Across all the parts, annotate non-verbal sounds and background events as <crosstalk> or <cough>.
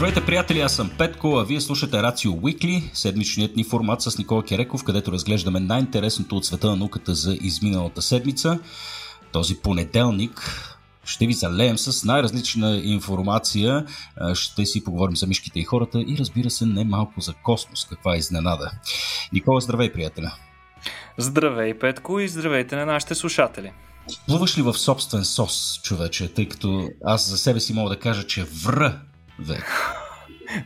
Здравейте, приятели, аз съм Петко, а вие слушате Рацио Уикли, седмичният ни формат с Никола Кереков, където разглеждаме най-интересното от света на науката за изминалата седмица. Този понеделник ще ви залеем с най-различна информация. Ще си поговорим за мишките и хората и разбира се не малко за космос. Каква е изненада. Никола, здравей, приятеля! Здравей, Петко, и здравейте на нашите слушатели! Плуваш ли в собствен сос, човече, тъй като аз за себе си мога да кажа, че вра век.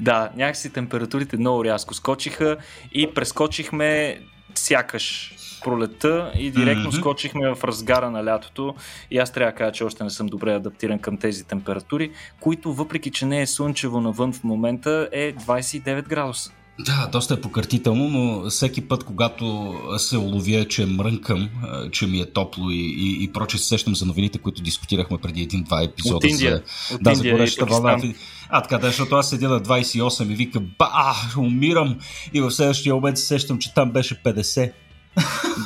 Да, някакси температурите много рязко скочиха и прескочихме сякаш пролета и директно mm-hmm. скочихме в разгара на лятото и аз трябва да кажа, че още не съм добре адаптиран към тези температури, които въпреки, че не е слънчево навън в момента е 29 градуса. Да, доста е пократително, но всеки път, когато се уловя, че мрънкам, че ми е топло и, и, и проче, се сещам за новините, които дискутирахме преди един-два епизода. От Индия. За, От да, Индия за горещата вълна. А, така да, защото аз седя на 28 и вика, ба, умирам. И в следващия момент се сещам, че там беше 50. <laughs>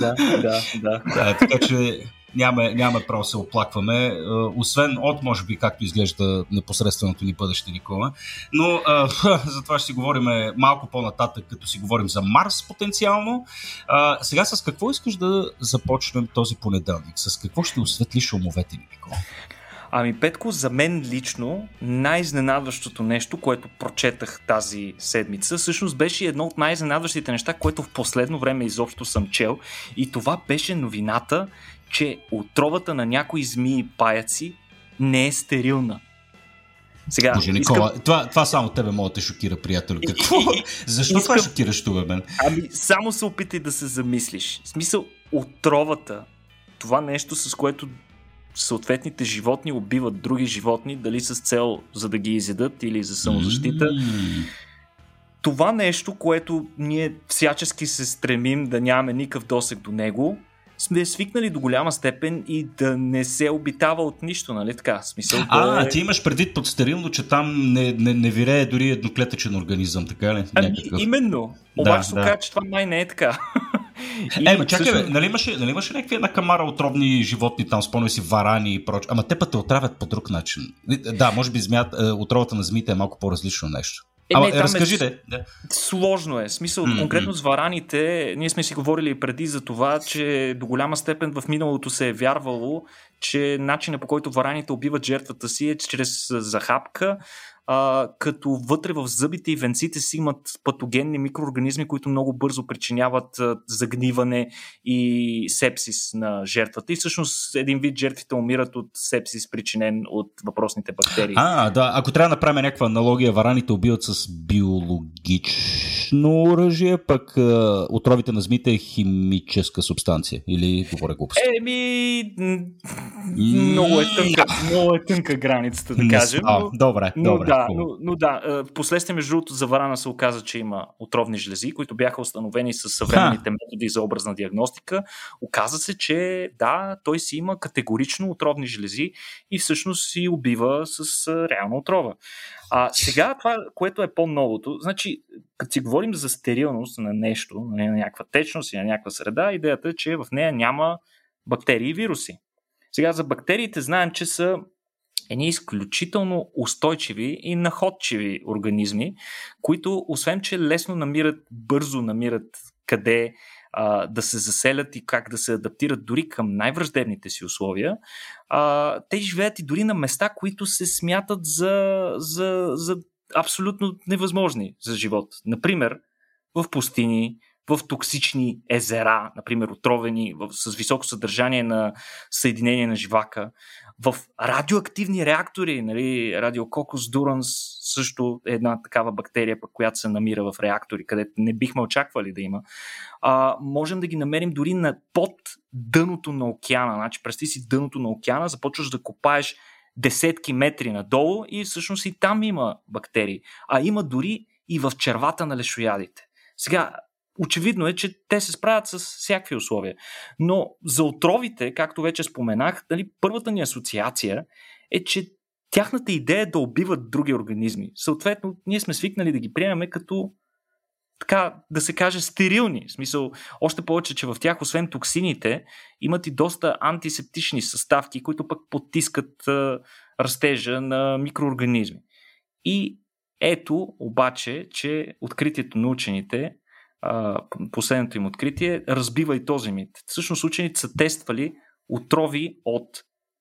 Да, да, да. да така че няма, няма право се оплакваме, е, освен от, може би, както изглежда непосредственото ни бъдеще, Никола. Но а, за това ще си говорим малко по-нататък, като си говорим за Марс потенциално. А, сега с какво искаш да започнем този понеделник? С какво ще осветлиш умовете ни, Никола? Ами, Петко, за мен лично най-изненадващото нещо, което прочетах тази седмица, всъщност беше едно от най-изненадващите неща, което в последно време изобщо съм чел. И това беше новината, че отровата на някои змии паяци не е стерилна. Сега, Боже, Никола, искам... това, това само тебе мога да те шокира, приятел. Какво? <laughs> Защо искам... това шокираш това, мен? Ами, само се опитай да се замислиш. В смисъл, отровата, това нещо, с което съответните животни убиват други животни, дали с цел за да ги изедат или за самозащита. Mm. Това нещо, което ние всячески се стремим да нямаме никакъв досек до него, сме свикнали до голяма степен и да не се обитава от нищо, нали така? Смисъл, а, е... ти имаш предвид под стерилно, че там не, не, не вирее дори едноклетъчен организъм, така ли? Ами, именно. Обаче да, се да. че това май не е така. <laughs> И, е, ма чакай, също... нали, имаше, нали имаше някакви една камара отровни животни, там спомня си варани и прочее. Ама те път те отравят по друг начин. Да, може би змият, е, отровата на змиите е малко по-различно нещо. Е, Ама, не, там разкажи е, да. Сложно е. Смисъл, mm-hmm. конкретно с вараните, ние сме си говорили преди за това, че до голяма степен в миналото се е вярвало, че начинът по който вараните убиват жертвата си е чрез захапка, а, като вътре в зъбите и венците си имат патогенни микроорганизми, които много бързо причиняват а, загниване и сепсис на жертвата. И всъщност един вид жертвите умират от сепсис, причинен от въпросните бактерии. А, да. Ако трябва да направим някаква аналогия, вараните убиват с биологично оръжие, пък а, отровите на змите е химическа субстанция. Или говоря глупост? Еми, много е тънка, много е тънка границата, да кажем. Но, добре, добре. Да, но, но да, в последствие, между другото, за варана се оказа, че има отровни жлези, които бяха установени с съвременните методи за образна диагностика. Оказа се, че да, той си има категорично отровни жлези и всъщност си убива с реална отрова. А сега това, което е по-новото, значи, като си говорим за стерилност на нещо, на някаква течност и на някаква среда, идеята е, че в нея няма бактерии и вируси. Сега за бактериите знаем, че са едни изключително устойчиви и находчиви организми, които освен, че лесно намират, бързо намират къде а, да се заселят и как да се адаптират дори към най-враждебните си условия, а, те живеят и дори на места, които се смятат за, за, за абсолютно невъзможни за живот. Например, в пустини, в токсични езера, например отровени с високо съдържание на съединение на живака, в радиоактивни реактори, нали, радиококус дуранс също е една такава бактерия, пък, която се намира в реактори, където не бихме очаквали да има. А, можем да ги намерим дори на под дъното на океана. Значи, представи си дъното на океана, започваш да копаеш десетки метри надолу и всъщност и там има бактерии. А има дори и в червата на лешоядите. Сега, очевидно е, че те се справят с всякакви условия. Но за отровите, както вече споменах, дали, първата ни асоциация е, че тяхната идея е да убиват други организми. Съответно, ние сме свикнали да ги приемаме като така да се каже стерилни. В смисъл, още повече, че в тях, освен токсините, имат и доста антисептични съставки, които пък потискат а, растежа на микроорганизми. И Ето обаче, че откритието на учените, последното им откритие, разбива и този мит. Всъщност учените са тествали отрови от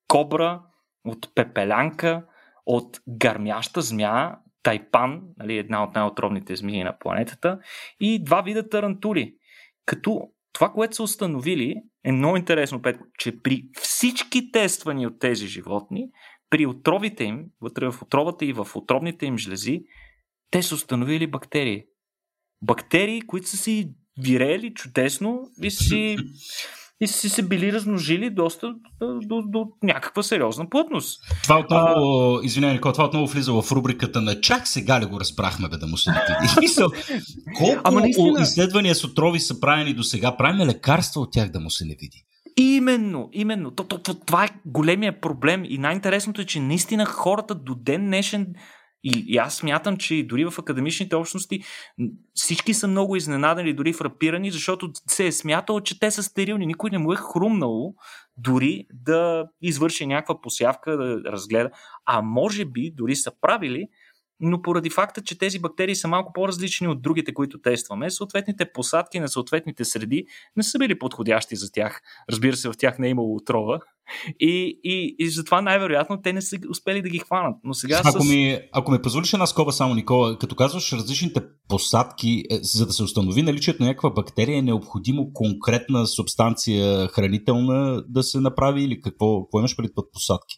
кобра, от пепелянка, от гармяща змия, тайпан, нали, една от най-отровните змии на планетата, и два вида тарантули. Като това, което са установили, е много интересно, Петко, че при всички тествани от тези животни, при отровите им, вътре в отровата и в отровните им жлези, те са установили бактерии. Бактерии, които са си вирели чудесно и си и си се били размножили доста до, до, до някаква сериозна плътност. Това отново, а... извинявай, Никол, това отново влиза в рубриката на чак сега ли го разбрахме, бе, да му се <laughs> Мисъл, колко Ама наистина... изследвания с отрови са правени до сега? Правим лекарства от тях да му се не види? Именно, именно. То, то, то, това е големия проблем и най-интересното е, че наистина хората до ден днешен и, и аз смятам, че дори в академичните общности всички са много изненадани, дори фрапирани, защото се е смятало, че те са стерилни. Никой не му е хрумнало дори да извърши някаква посявка, да разгледа. А може би дори са правили, но поради факта, че тези бактерии са малко по-различни от другите, които тестваме, съответните посадки на съответните среди не са били подходящи за тях. Разбира се, в тях не е имало отрова. И, и, и затова най-вероятно те не са успели да ги хванат. Но сега ако, с... ми, ако ми позволиш една скоба само, Никола, като казваш различните посадки, е, за да се установи наличието на някаква бактерия, е необходимо конкретна субстанция хранителна да се направи или какво, какво имаш пред под посадки?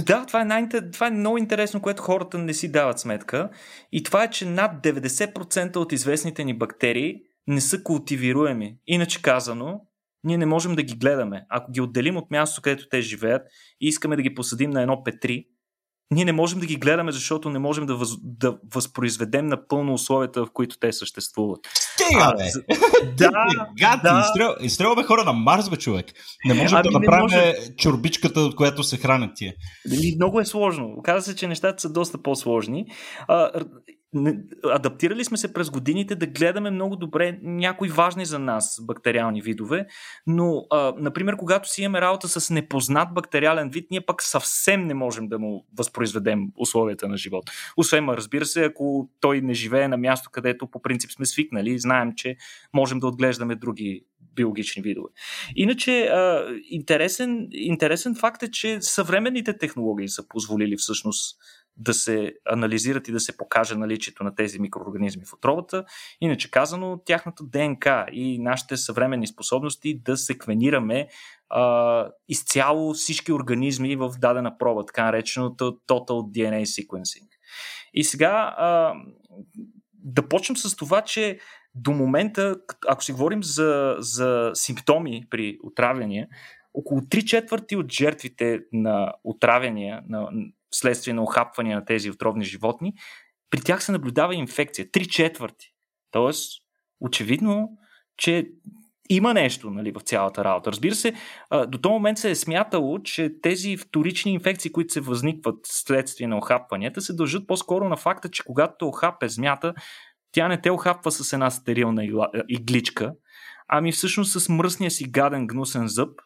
Да, това е, най- това е много интересно, което хората не си дават сметка. И това е, че над 90% от известните ни бактерии не са култивируеми. Иначе казано, ние не можем да ги гледаме. Ако ги отделим от мястото, където те живеят и искаме да ги посадим на едно петри, ние не можем да ги гледаме, защото не можем да, въз, да възпроизведем напълно условията, в които те съществуват. Стига, бе! <laughs> да, Гад, да. изстрелваме хора на Марс, бе, човек. Не можем ами да направим може... чорбичката, от която се хранят тия. Много е сложно. Оказва се, че нещата са доста по-сложни. А, адаптирали сме се през годините да гледаме много добре някои важни за нас бактериални видове, но, а, например, когато си имаме работа с непознат бактериален вид, ние пък съвсем не можем да му възпроизведем условията на живот. Освен, разбира се, ако той не живее на място, където по принцип сме свикнали и знаем, че можем да отглеждаме други биологични видове. Иначе, а, интересен, интересен факт е, че съвременните технологии са позволили всъщност да се анализират и да се покаже наличието на тези микроорганизми в отровата. Иначе казано, тяхната ДНК и нашите съвременни способности да секвенираме а, изцяло всички организми в дадена проба, така нареченото Total DNA Sequencing. И сега а, да почнем с това, че до момента, ако си говорим за, за симптоми при отравяния, около 3 четвърти от жертвите на отравяния, на, вследствие на охапвания на тези отровни животни, при тях се наблюдава инфекция. Три четвърти. Тоест, очевидно, че има нещо нали, в цялата работа. Разбира се, до този момент се е смятало, че тези вторични инфекции, които се възникват следствие на охапванията, се дължат по-скоро на факта, че когато охапе змята, тя не те охапва с една стерилна игличка, ами всъщност с мръсния си гаден гнусен зъб,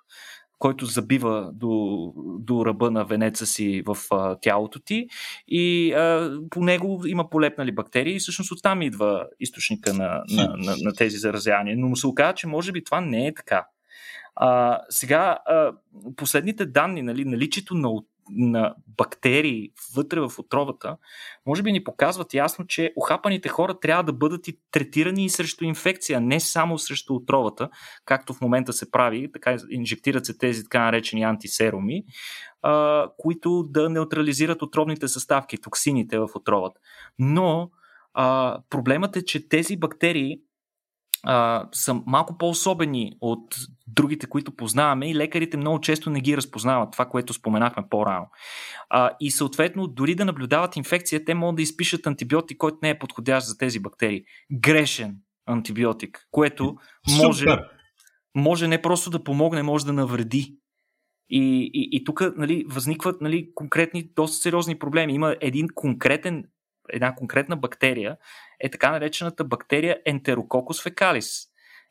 който забива до, до ръба на венеца си в а, тялото ти и а, по него има полепнали бактерии и всъщност оттам идва източника на, на, на, на тези заразявания. Но му се оказа, че може би това не е така. А, сега, а, последните данни, нали, наличието на на бактерии вътре в отровата, може би ни показват ясно, че охапаните хора трябва да бъдат и третирани и срещу инфекция, не само срещу отровата, както в момента се прави, така инжектират се тези така наречени антисеруми, а, които да неутрализират отровните съставки, токсините в отровата. Но а, проблемът е, че тези бактерии а, са малко по-особени от другите, които познаваме и лекарите много често не ги разпознават, това, което споменахме по-рано. А, и съответно, дори да наблюдават инфекция, те могат да изпишат антибиотик, който не е подходящ за тези бактерии. Грешен антибиотик, което може, може не просто да помогне, може да навреди. И, и, и тук нали, възникват нали, конкретни, доста сериозни проблеми. Има един конкретен една конкретна бактерия е така наречената бактерия Enterococcus fecalis.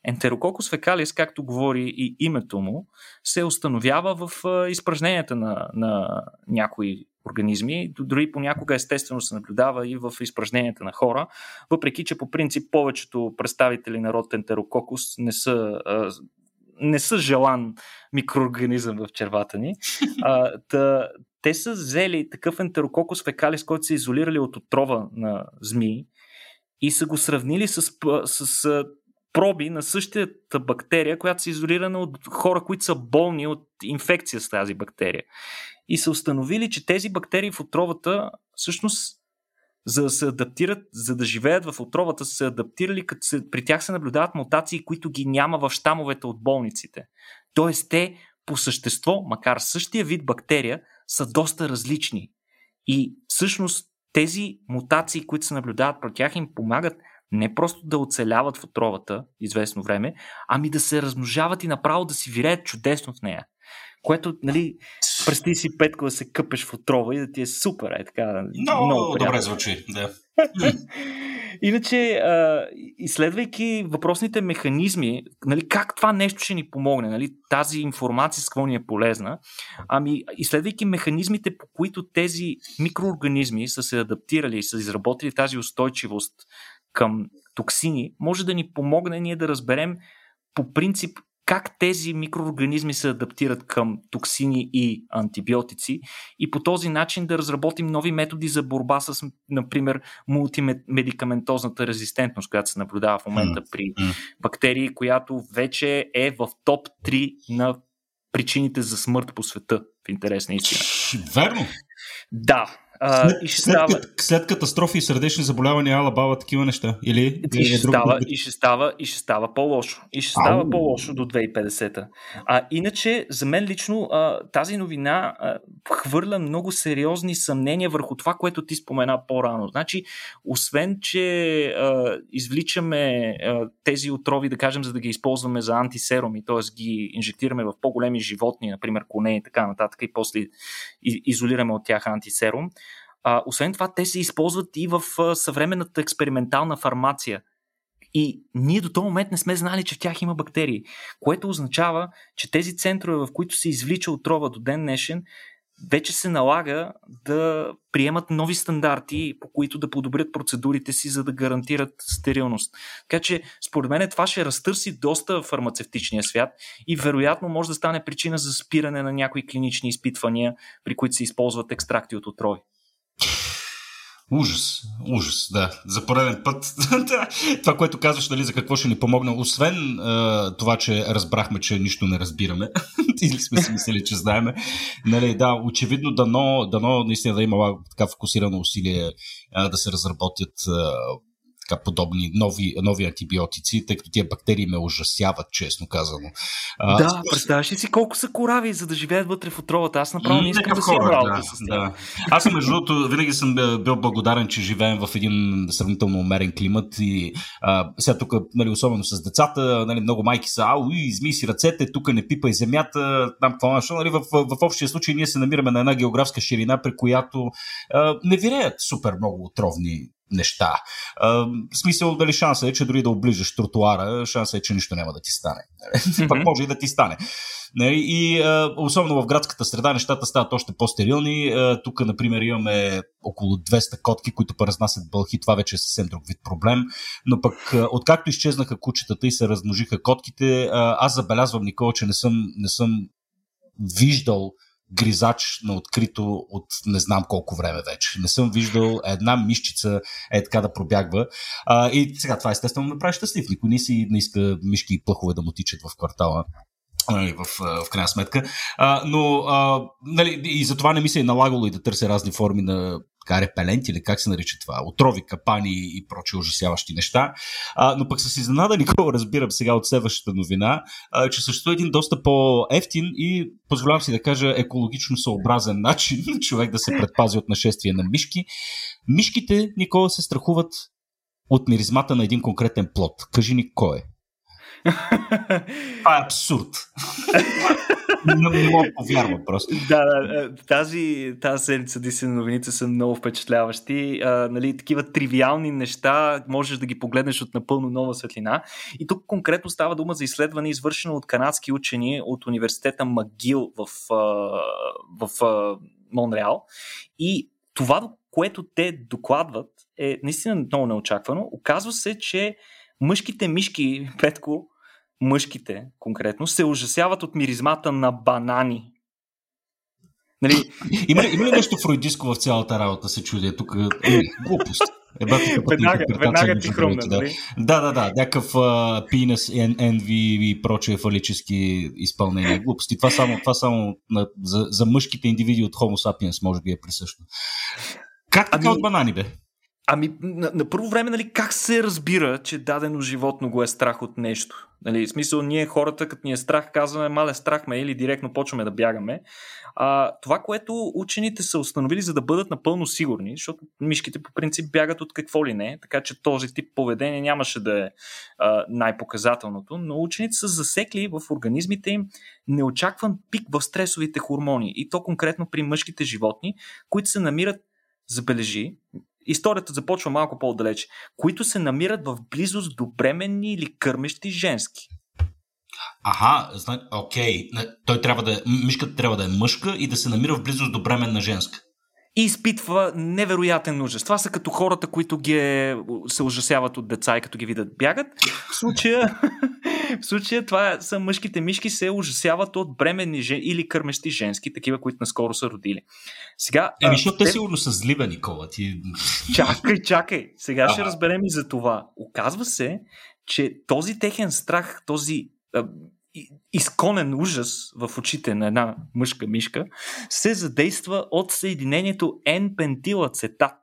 Ентерококус фекалис, както говори и името му, се установява в изпражненията на, на някои организми. Дори понякога естествено се наблюдава и в изпражненията на хора, въпреки че по принцип повечето представители на род Ентерококус не са не са желан микроорганизъм в червата ни. <laughs> А, та, те са взели такъв ентерококус фекалис, който са изолирали от отрова на змии и са го сравнили с, с, с проби на същата бактерия, която са изолирана от хора, които са болни от инфекция с тази бактерия. И са установили, че тези бактерии в отровата всъщност за да се адаптират, за да живеят в отровата, са се адаптирали, като се, при тях се наблюдават мутации, които ги няма в щамовете от болниците. Тоест те по същество, макар същия вид бактерия, са доста различни. И всъщност тези мутации, които се наблюдават про тях, им помагат не просто да оцеляват в отровата известно време, ами да се размножават и направо да си виреят чудесно в нея. Което, нали, представи си Петко да се къпеш в отрова и да ти е супер, е така. Много, много добре звучи, да. Иначе, а, изследвайки въпросните механизми, нали, как това нещо ще ни помогне, нали, тази информация с какво ни е полезна, ами изследвайки механизмите, по които тези микроорганизми са се адаптирали и са изработили тази устойчивост към токсини, може да ни помогне ние да разберем по принцип как тези микроорганизми се адаптират към токсини и антибиотици и по този начин да разработим нови методи за борба с, например, мултимедикаментозната резистентност, която се наблюдава в момента при бактерии, която вече е в топ 3 на причините за смърт по света, в интерес на истина. Верно. Да, а, след, и ще след, става... след катастрофи и сърдечни заболявания, ала баба такива неща. Или, и, ще става, и, ще става, и ще става по-лошо. И ще става Ау. по-лошо до 2050. А иначе, за мен лично а, тази новина а, хвърля много сериозни съмнения върху това, което ти спомена по-рано. Значи, освен, че а, извличаме а, тези отрови, да кажем, за да ги използваме за антисеруми, т.е. ги инжектираме в по-големи животни, например коне и така нататък, и после изолираме от тях антисерум, а, освен това, те се използват и в съвременната експериментална фармация. И ние до този момент не сме знали, че в тях има бактерии, което означава, че тези центрове, в които се извлича отрова до ден днешен, вече се налага да приемат нови стандарти, по които да подобрят процедурите си, за да гарантират стерилност. Така че, според мен, това ще разтърси доста фармацевтичния свят и вероятно може да стане причина за спиране на някои клинични изпитвания, при които се използват екстракти от отрови. Ужас, ужас, да. За пореден път. <laughs> това, което казваш, нали, за какво ще ни помогне, освен е, това, че разбрахме, че нищо не разбираме, <laughs> или сме си мислили, че знаеме. Нали, да, очевидно дано, дано наистина да има така фокусирано усилие е, да се разработят е, така, подобни нови, нови антибиотици, тъй като тия бактерии ме ужасяват, честно казано. А, да, според... представяш ли си колко са корави, за да живеят вътре в отровата? Аз направо не искам да си да, с да. Аз между другото, винаги съм бил благодарен, че живеем в един сравнително умерен климат и а, сега тук, нали, особено с децата, нали, много майки са, ау, изми си ръцете, тук не пипай земята, там какво нещо, нали, в, в, в общия случай ние се намираме на една географска ширина, при която а, не виреят супер много отровни неща. А, в смисъл, дали шанса е, че дори да оближаш тротуара, шанса е, че нищо няма да ти стане. Mm-hmm. Пак може и да ти стане. Нали, и а, особено в градската среда нещата стават още по-стерилни. тук, например, имаме около 200 котки, които разнасят бълхи. Това вече е съвсем друг вид проблем. Но пък, откакто изчезнаха кучетата и се размножиха котките, а, аз забелязвам, Никола, че не съм, не съм виждал гризач на открито от не знам колко време вече. Не съм виждал една мишчица е така да пробягва. А, и сега това естествено ме прави щастлив. Никой не си не иска мишки и плъхове да му тичат в квартала в, в крайна сметка. А, но а, нали, и затова не ми се е налагало и да търся разни форми на така, репеленти или как се нарича това, отрови, капани и прочи ужасяващи неща. А, но пък с изненада никога разбирам сега от следващата новина, а, че съществува един доста по-ефтин и позволявам си да кажа екологично съобразен начин <laughs> човек да се предпази от нашествие на мишки. Мишките, Никола, се страхуват от миризмата на един конкретен плод. Кажи ни кой е. Това е абсурд. не, мога да повярвам просто. Да, да, тази, тази седмица действително новините са много впечатляващи. А, нали, такива тривиални неща можеш да ги погледнеш от напълно нова светлина. И тук конкретно става дума за изследване, извършено от канадски учени от университета Магил в, в, в Монреал. И това, което те докладват, е наистина много неочаквано. Оказва се, че мъжките мишки, Петко, мъжките конкретно, се ужасяват от миризмата на банани. Нали? Има, ли, има ли нещо фройдиско в цялата работа, се чудя тук? Е, глупост. Еба, веднага, веднага ти хрумна, да. нали? Да, да, да. Някакъв uh, penis, envy и прочие фалически изпълнения. Глупости. Това само, това само на, за, за мъжките индивиди от Homo sapiens може би е присъщо. Как така ами... от банани, бе? Ами, на, на първо време, нали, как се разбира, че дадено животно го е страх от нещо? Нали, в смисъл, ние хората, като ни е страх, казваме, мале страх ме или директно почваме да бягаме. А, това, което учените са установили, за да бъдат напълно сигурни, защото мишките по принцип бягат от какво ли не, така че този тип поведение нямаше да е а, най-показателното, но учените са засекли в организмите им неочакван пик в стресовите хормони и то конкретно при мъжките животни, които се намират забележи, историята започва малко по-далеч, които се намират в близост до бременни или кърмещи женски. Аха, окей. Той трябва да е, мишката трябва да е мъжка и да се намира в близост до бременна женска и изпитва невероятен ужас. Това са като хората, които ги е, се ужасяват от деца и като ги видят бягат. В случая, <laughs> в случая това са мъжките мишки се ужасяват от бременни жен, или кърмещи женски, такива, които наскоро са родили. Сега, Еми, защото те, те сигурно са зли, Никола. Ти... Чакай, чакай. Сега ага. ще разберем и за това. Оказва се, че този техен страх, този изконен ужас в очите на една мъжка мишка се задейства от съединението N-пентилацетат,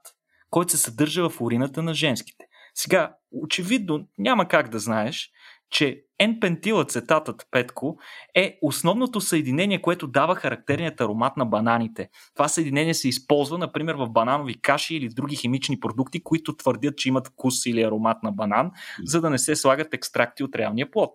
който се съдържа в урината на женските. Сега, очевидно, няма как да знаеш, че N-пентилацетатът, Петко, е основното съединение, което дава характерният аромат на бананите. Това съединение се използва, например, в бананови каши или в други химични продукти, които твърдят, че имат вкус или аромат на банан, за да не се слагат екстракти от реалния плод.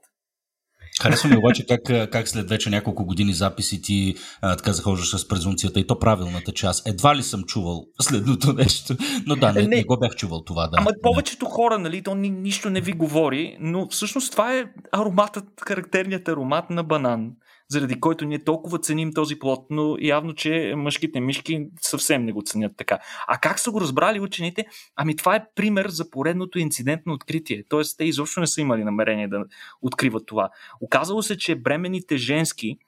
Харесва ми обаче как, как след вече няколко години записи ти а, така захождаш с презумцията и то правилната част. Едва ли съм чувал следното нещо, но да, не, не. не го бях чувал това. Да. Ама повечето хора, нали, то ни, нищо не ви говори, но всъщност това е ароматът, характерният аромат на банан заради който ние толкова ценим този плод, но явно, че мъжките мишки съвсем не го ценят така. А как са го разбрали учените? Ами това е пример за поредното инцидентно откритие. Тоест, те изобщо не са имали намерение да откриват това. Оказало се, че бременните женски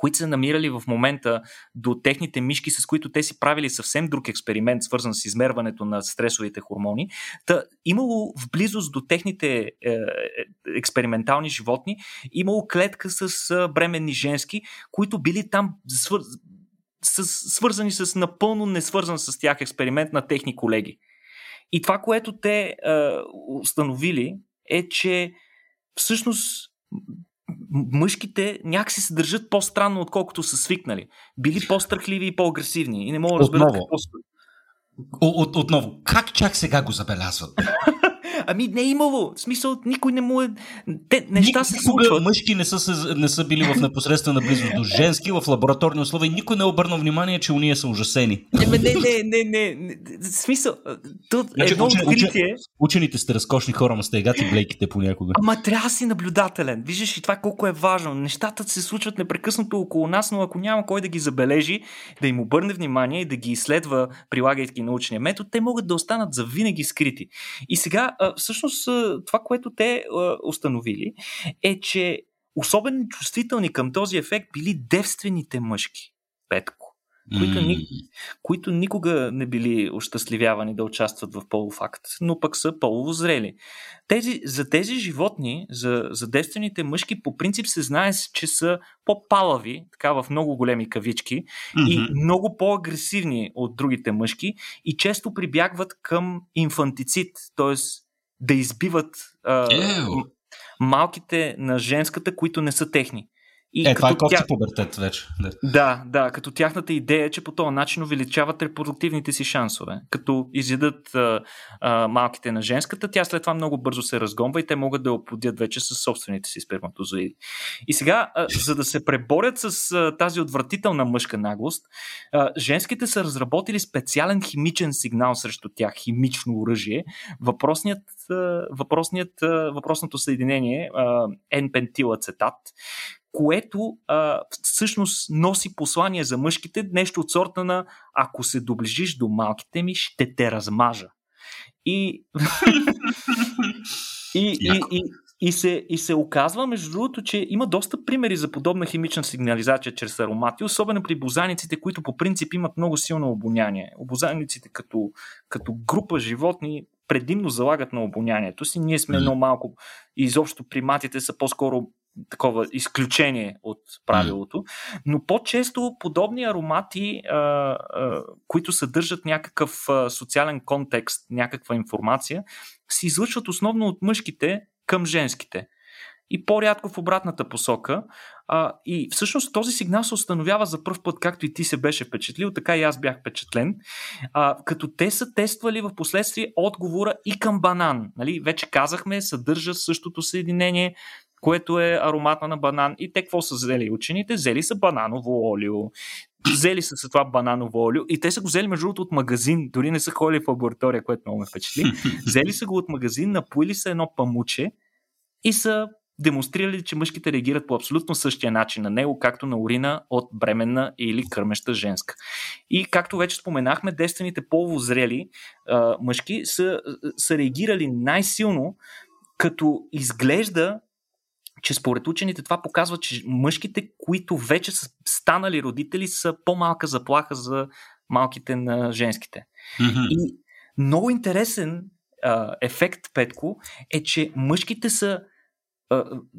които са намирали в момента до техните мишки, с които те си правили съвсем друг експеримент, свързан с измерването на стресовите хормони. Та, имало в близост до техните е, е експериментални животни, имало клетка с е, бременни женски, които били там свър... с, свързани с напълно несвързан с тях експеримент на техни колеги. И това, което те е, установили, е, че всъщност мъжките някакси се държат по-странно, отколкото са свикнали. Били по-страхливи и по-агресивни. И не мога да разберат какво от, отново, как чак сега го забелязват? Ами не е имало. В смисъл, никой не му е... Те, неща Никога се случват. мъжки не са, не са били в непосредствена близост до женски в лабораторни условия. Никой не е обърнал внимание, че уния са ужасени. Не, не, не, не, не. не. Смисъл, тут значи, едно учен, откритие... Учените сте разкошни хора, ма сте и блейките понякога. Ама трябва да си наблюдателен. Виждаш и това колко е важно. Нещата се случват непрекъснато около нас, но ако няма кой да ги забележи, да им обърне внимание и да ги изследва, прилагайки научния метод, те могат да останат за винаги скрити. И сега всъщност това, което те установили е, че особено чувствителни към този ефект били девствените мъжки. Петко. Които, mm. които никога не били ощастливявани да участват в полов акт, но пък са полово зрели. Тези, за тези животни, за, за девствените мъжки, по принцип се знае, че са по-палави, така в много големи кавички, mm-hmm. и много по-агресивни от другите мъжки и често прибягват към инфантицид, т.е да избиват а, малките на женската, които не са техни. И е, това е тя... пубертет вече. Да. да, като тяхната идея е, че по този начин увеличават репродуктивните си шансове. Като изядат а, а, малките на женската, тя след това много бързо се разгонва и те могат да оплодят вече с собствените си сперматозоиди. И сега, а, за да се преборят с а, тази отвратителна мъжка наглост, а, женските са разработили специален химичен сигнал срещу тях, химично оръжие. Въпросният, а, въпросният, а, въпросното съединение, N-пентилацетат, което а, всъщност носи послание за мъжките, нещо от сорта на ако се доближиш до малките ми, ще те размажа. И, <laughs> и, и, и, и, се, и се оказва, между другото, че има доста примери за подобна химична сигнализация чрез аромати, особено при бозаниците, които по принцип имат много силно обоняние. Обозаниците като, като група животни предимно залагат на обонянието си. Ние сме много малко, изобщо приматите са по-скоро такова изключение от правилото, но по-често подобни аромати, а, а, които съдържат някакъв а, социален контекст, някаква информация, се излъчват основно от мъжките към женските и по-рядко в обратната посока. А, и всъщност този сигнал се установява за първ път, както и ти се беше впечатлил, така и аз бях впечатлен, а, като те са тествали в последствие отговора и към банан. Нали? Вече казахме, съдържа същото съединение, което е аромата на банан. И те какво са взели учените? Взели са бананово олио, взели са това бананово олио и те са го взели между другото от магазин, дори не са ходили в лаборатория, което много ме впечатли. Взели са го от магазин, напоили са едно памуче и са демонстрирали, че мъжките реагират по абсолютно същия начин на него, както на урина от бременна или кърмеща женска. И както вече споменахме, действените половозрели мъжки са, са реагирали най-силно, като изглежда че според учените това показва, че мъжките, които вече са станали родители, са по-малка заплаха за малките на женските. Mm-hmm. И много интересен а, ефект, Петко, е, че мъжките са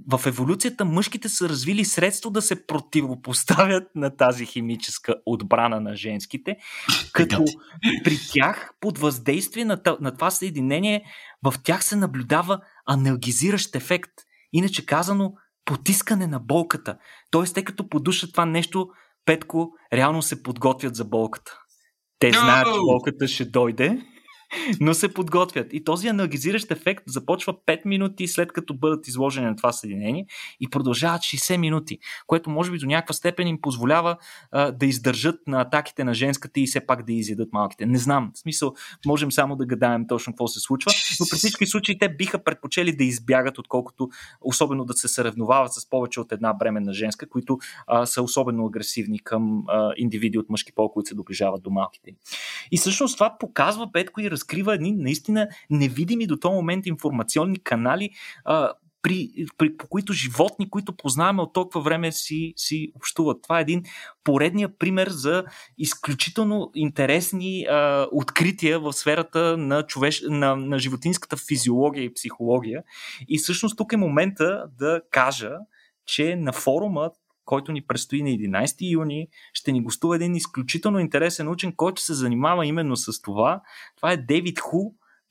в еволюцията мъжките са развили средство да се противопоставят на тази химическа отбрана на женските, като при тях под въздействие на, на това съединение в тях се наблюдава аналгизиращ ефект. Иначе казано, потискане на болката. Тоест, те като подушат това нещо, Петко, реално се подготвят за болката. Те знаят, че болката ще дойде <laughs> но се подготвят. И този аналгизиращ ефект започва 5 минути след като бъдат изложени на това съединение и продължават 60 минути, което може би до някаква степен им позволява а, да издържат на атаките на женската и все пак да изядат малките. Не знам, в смисъл, можем само да гадаем точно какво се случва, но при всички случаи те биха предпочели да избягат, отколкото особено да се съревновават с повече от една бременна женска, които а, са особено агресивни към а, индивиди от мъжки пол, които се доближават до малките. И всъщност това показва Петко и разкрива едни наистина невидими до този момент информационни канали, а, при, при, по които животни, които познаваме от толкова време си, си общуват. Това е един поредния пример за изключително интересни а, открития в сферата на, човеш, на, на животинската физиология и психология. И всъщност тук е момента да кажа, че на форума който ни предстои на 11 юни. Ще ни гостува един изключително интересен учен, който се занимава именно с това. Това е Дейвид Ху,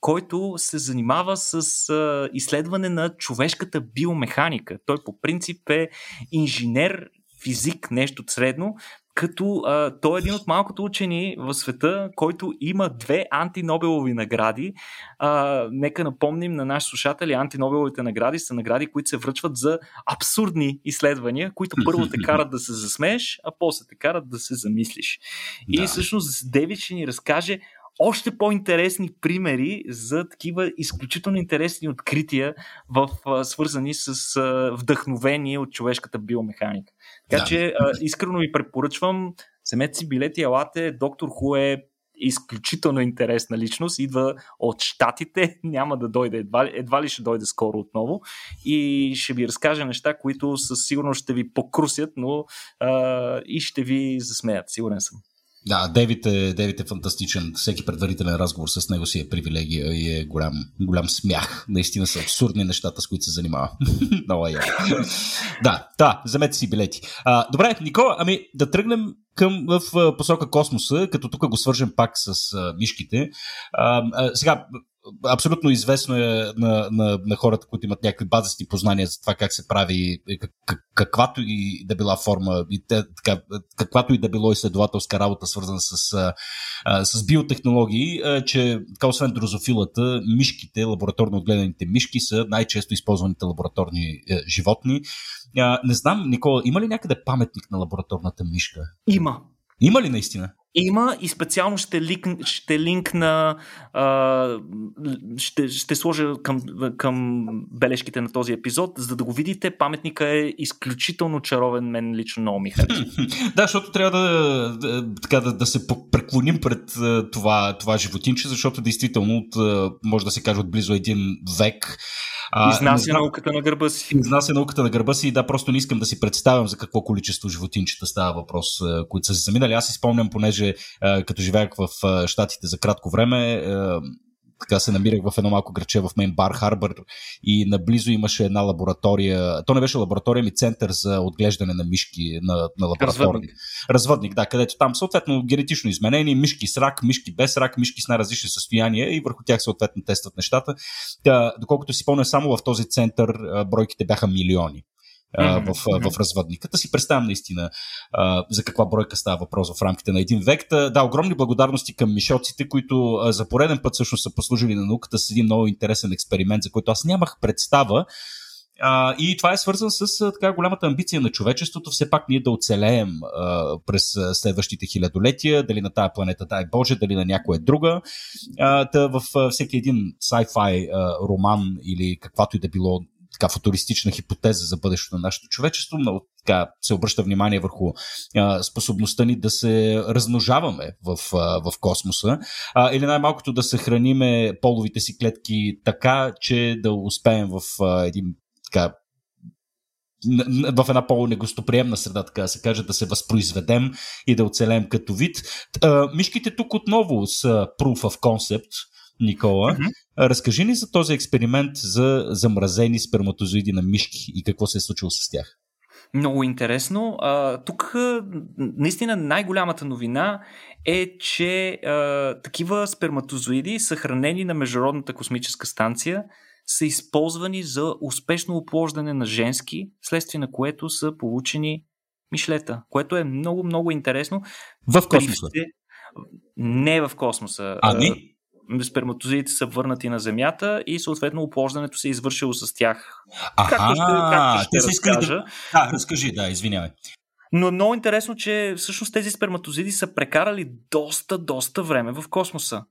който се занимава с а, изследване на човешката биомеханика. Той по принцип е инженер, физик, нещо средно, като а, той е един от малкото учени в света, който има две антинобелови награди. А, нека напомним на наши слушатели, антинобеловите награди са награди, които се връчват за абсурдни изследвания, които първо те карат да се засмееш, а после те карат да се замислиш. Да. И всъщност Девид ще ни разкаже още по-интересни примери за такива изключително интересни открития, в, свързани с вдъхновение от човешката биомеханика. Така да. че искрено ви препоръчвам, вземете си билети, елате, доктор Ху е изключително интересна личност, идва от Штатите, <laughs> няма да дойде, едва, едва ли ще дойде скоро отново и ще ви разкаже неща, които със сигурност ще ви покрусят, но а, и ще ви засмеят, сигурен съм. Да, Девит е, Девит е фантастичен. Всеки предварителен разговор с него си е привилегия и е голям, голям смях. Наистина са абсурдни нещата, с които се занимава. <laughs> Много е Да, да, вземете си билети. А, добре, Никола, ами да тръгнем към, в посока космоса, като тук го свържем пак с а, мишките. А, а, сега, абсолютно известно е на, на, на хората, които имат някакви базисни познания за това как се прави как, каквато и да била форма, и те, така, каквато и да било изследователска работа, свързана с, а, с биотехнологии, а, че така, освен дрозофилата, мишките, лабораторно отгледаните мишки са най-често използваните лабораторни е, животни. А, не знам, Никола, има ли някъде паметник на лабораторната мишка? Има. Има ли наистина? Има и специално ще, лик, ще линк на. А, ще, ще сложа към, към бележките на този епизод, за да го видите. Паметника е изключително чаровен, мен лично много ми <laughs> да, защото трябва да, да, така, да, да се преклоним пред това, това животинче, защото действително от, може да се каже от близо един век а, изнася знам, науката на гърба си. Изнася науката на гърба си и да, просто не искам да си представям за какво количество животинчета става въпрос, които са се заминали. Аз си спомням, понеже като живеях в Штатите за кратко време, така се намирах в едно малко граче в Мейн Бар Харбър и наблизо имаше една лаборатория. То не беше лаборатория, ми център за отглеждане на мишки на, на лаборатория. Развъдник. Развъдник, да, където там съответно генетично изменени, мишки с рак, мишки без рак, мишки с най-различни състояния и върху тях съответно тестват нещата. Та, доколкото си помня, само в този център бройките бяха милиони в, в, в развъдниката. Си представям наистина а, за каква бройка става въпрос в рамките на един век. Да, огромни благодарности към мишоците, които а, за пореден път всъщност са послужили на науката с един много интересен експеримент, за който аз нямах представа. А, и това е свързано с а, така голямата амбиция на човечеството, все пак ние да оцелеем а, през следващите хилядолетия, дали на тая планета, дай Боже, дали на някоя друга. А, та в а, всеки един sci-fi а, роман или каквато и да било така футуристична хипотеза за бъдещето на нашето човечество. Много така се обръща внимание върху а, способността ни да се размножаваме в, а, в космоса а, или най-малкото да съхраниме половите си клетки така, че да успеем в а, един така в една по-негостоприемна среда, така да се каже, да се възпроизведем и да оцелем като вид. Мишките тук отново са proof of concept, Никола. Mm-hmm. Разкажи ни за този експеримент за замразени сперматозоиди на мишки и какво се е случило с тях. Много интересно. А, тук наистина най-голямата новина е, че а, такива сперматозоиди, съхранени на Международната космическа станция, са използвани за успешно оплождане на женски, следствие на което са получени мишлета, което е много-много интересно. В космоса? Не в космоса. А, не? Сперматозидите са върнати на Земята и съответно оплождането се е извършило с тях. Аха, както ще, както ще разкажа. Да, да, разкажи, да, извинявай. Но е много интересно, че всъщност тези сперматозиди са прекарали доста, доста време в космоса.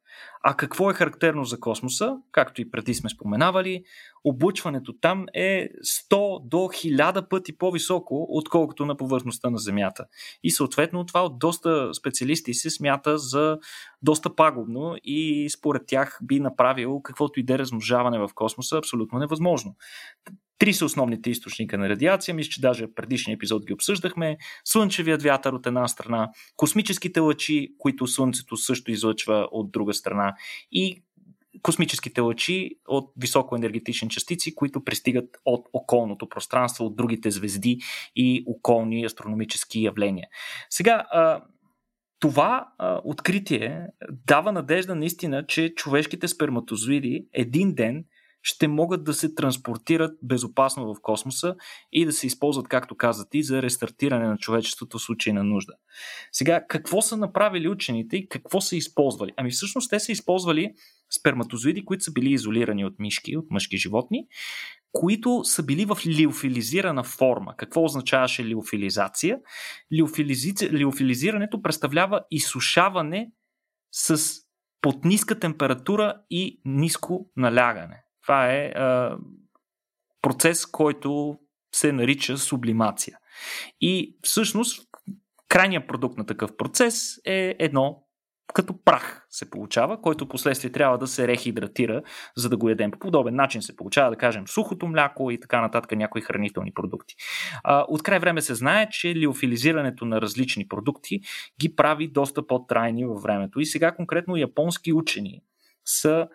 А какво е характерно за космоса? Както и преди сме споменавали, облъчването там е 100 до 1000 пъти по-високо, отколкото на повърхността на Земята. И съответно това от доста специалисти се смята за доста пагубно и според тях би направил каквото и да е размножаване в космоса абсолютно невъзможно. Три са основните източника на радиация. Мисля, че даже предишния епизод ги обсъждахме. Слънчевият вятър от една страна, космическите лъчи, които Слънцето също излъчва от друга страна и космическите лъчи от високоенергетични частици, които пристигат от околното пространство, от другите звезди и околни астрономически явления. Сега, това откритие дава надежда наистина, че човешките сперматозоиди един ден ще могат да се транспортират безопасно в космоса и да се използват, както каза ти, за рестартиране на човечеството в случай на нужда. Сега, какво са направили учените и какво са използвали? Ами всъщност те са използвали сперматозоиди, които са били изолирани от мишки, от мъжки животни, които са били в лиофилизирана форма. Какво означаваше лиофилизация? Лиофилизи... Лиофилизирането представлява изсушаване с под ниска температура и ниско налягане. Това е а, процес, който се нарича сублимация. И всъщност крайният продукт на такъв процес е едно като прах се получава, който последствие трябва да се рехидратира, за да го ядем. По подобен начин се получава, да кажем, сухото мляко и така нататък някои хранителни продукти. От край време се знае, че лиофилизирането на различни продукти ги прави доста по-трайни във времето. И сега конкретно японски учени са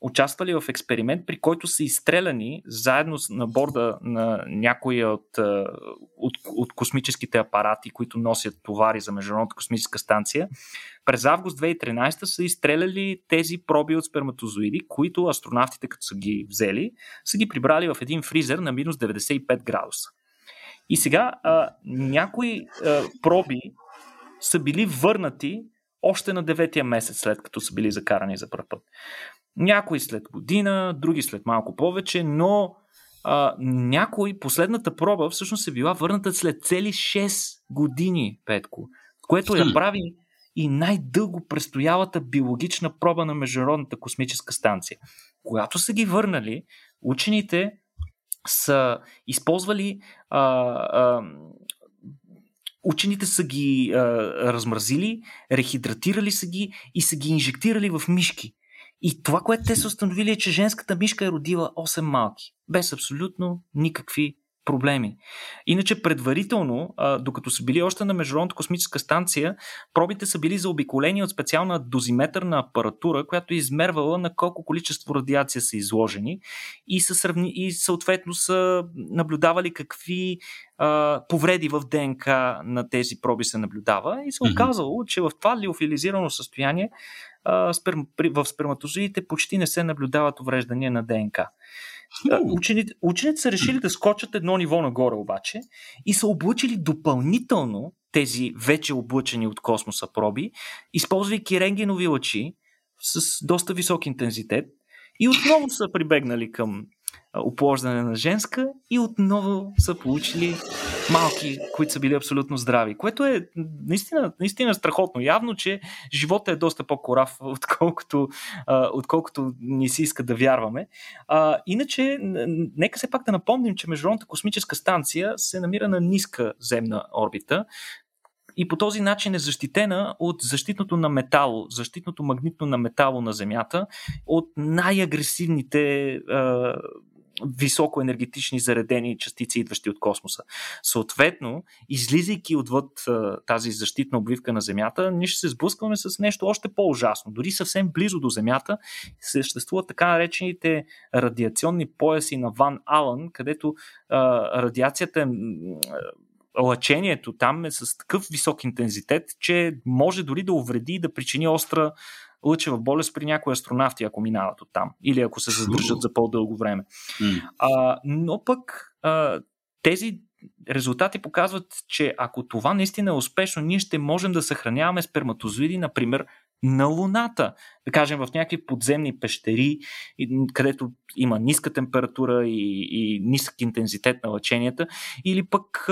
участвали в експеримент, при който са изстреляни заедно на борда на някои от, от, от космическите апарати, които носят товари за Международната космическа станция. През август 2013 са изстреляли тези проби от сперматозоиди, които астронавтите, като са ги взели, са ги прибрали в един фризер на минус 95 градуса. И сега а, някои а, проби са били върнати още на деветия месец след като са били закарани за първ път. Някои след година, други след малко повече, но а, някой, последната проба всъщност е била върната след цели 6 години, Петко, което я прави и най-дълго престоялата биологична проба на Международната космическа станция. Когато са ги върнали, учените са използвали а, а, Учените са ги а, размразили, рехидратирали са ги и са ги инжектирали в мишки. И това, което те са установили е, че женската мишка е родила 8 малки, без абсолютно никакви проблеми. Иначе предварително, докато са били още на Международната космическа станция, пробите са били заобиколени от специална дозиметърна апаратура, която е измервала на колко количество радиация са изложени и, са сравни... и съответно са наблюдавали какви а, повреди в ДНК на тези проби се наблюдава и се оказало, че в това лиофилизирано състояние а, сперм... в сперматозоидите почти не се наблюдават увреждания на ДНК. Учените, учените са решили да скочат едно ниво нагоре обаче и са облъчили допълнително тези вече облъчени от космоса проби, използвайки рентгенови лъчи с доста висок интензитет и отново са прибегнали към оплождане на женска и отново са получили малки, които са били абсолютно здрави, което е наистина, наистина страхотно. Явно, че живота е доста по-корав, <laughs> отколкото, отколкото ни си иска да вярваме. Иначе, нека се пак да напомним, че Международната космическа станция се намира на ниска земна орбита, и по този начин е защитена от защитното на метало, защитното магнитно на метало на Земята, от най-агресивните високоенергетични заредени частици, идващи от космоса. Съответно, излизайки отвъд тази защитна обвивка на Земята, ние ще се сблъскваме с нещо още по-ужасно. Дори съвсем близо до Земята съществуват така наречените радиационни пояси на Ван Алън, където а, радиацията е лъчението там е с такъв висок интензитет, че може дори да увреди и да причини остра лъчева болест при някои астронавти, ако минават от там или ако се задържат за по-дълго време. А, но пък а, тези резултати показват, че ако това наистина е успешно, ние ще можем да съхраняваме сперматозоиди, например, на Луната, да кажем в някакви подземни пещери, където има ниска температура и, и нисък интензитет на лъченията, или пък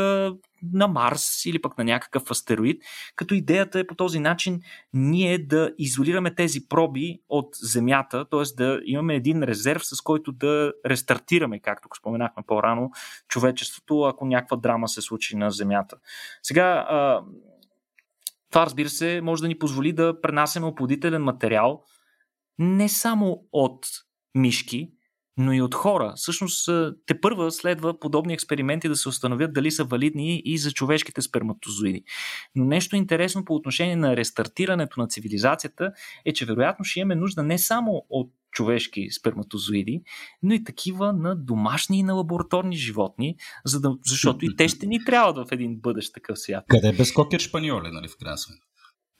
на Марс или пък на някакъв астероид, като идеята е по този начин ние да изолираме тези проби от Земята, т.е. да имаме един резерв, с който да рестартираме, както споменахме по-рано, човечеството, ако някаква драма се случи на Земята. Сега, това разбира се може да ни позволи да пренасяме оплодителен материал не само от мишки, но и от хора. Всъщност, те първа следва подобни експерименти да се установят дали са валидни и за човешките сперматозоиди. Но нещо интересно по отношение на рестартирането на цивилизацията е, че вероятно ще имаме нужда не само от човешки сперматозоиди, но и такива на домашни и на лабораторни животни, за да, защото и <laughs> те ще ни трябват в един бъдещ такъв свят. Къде без кокер шпаньоли, нали, в крайна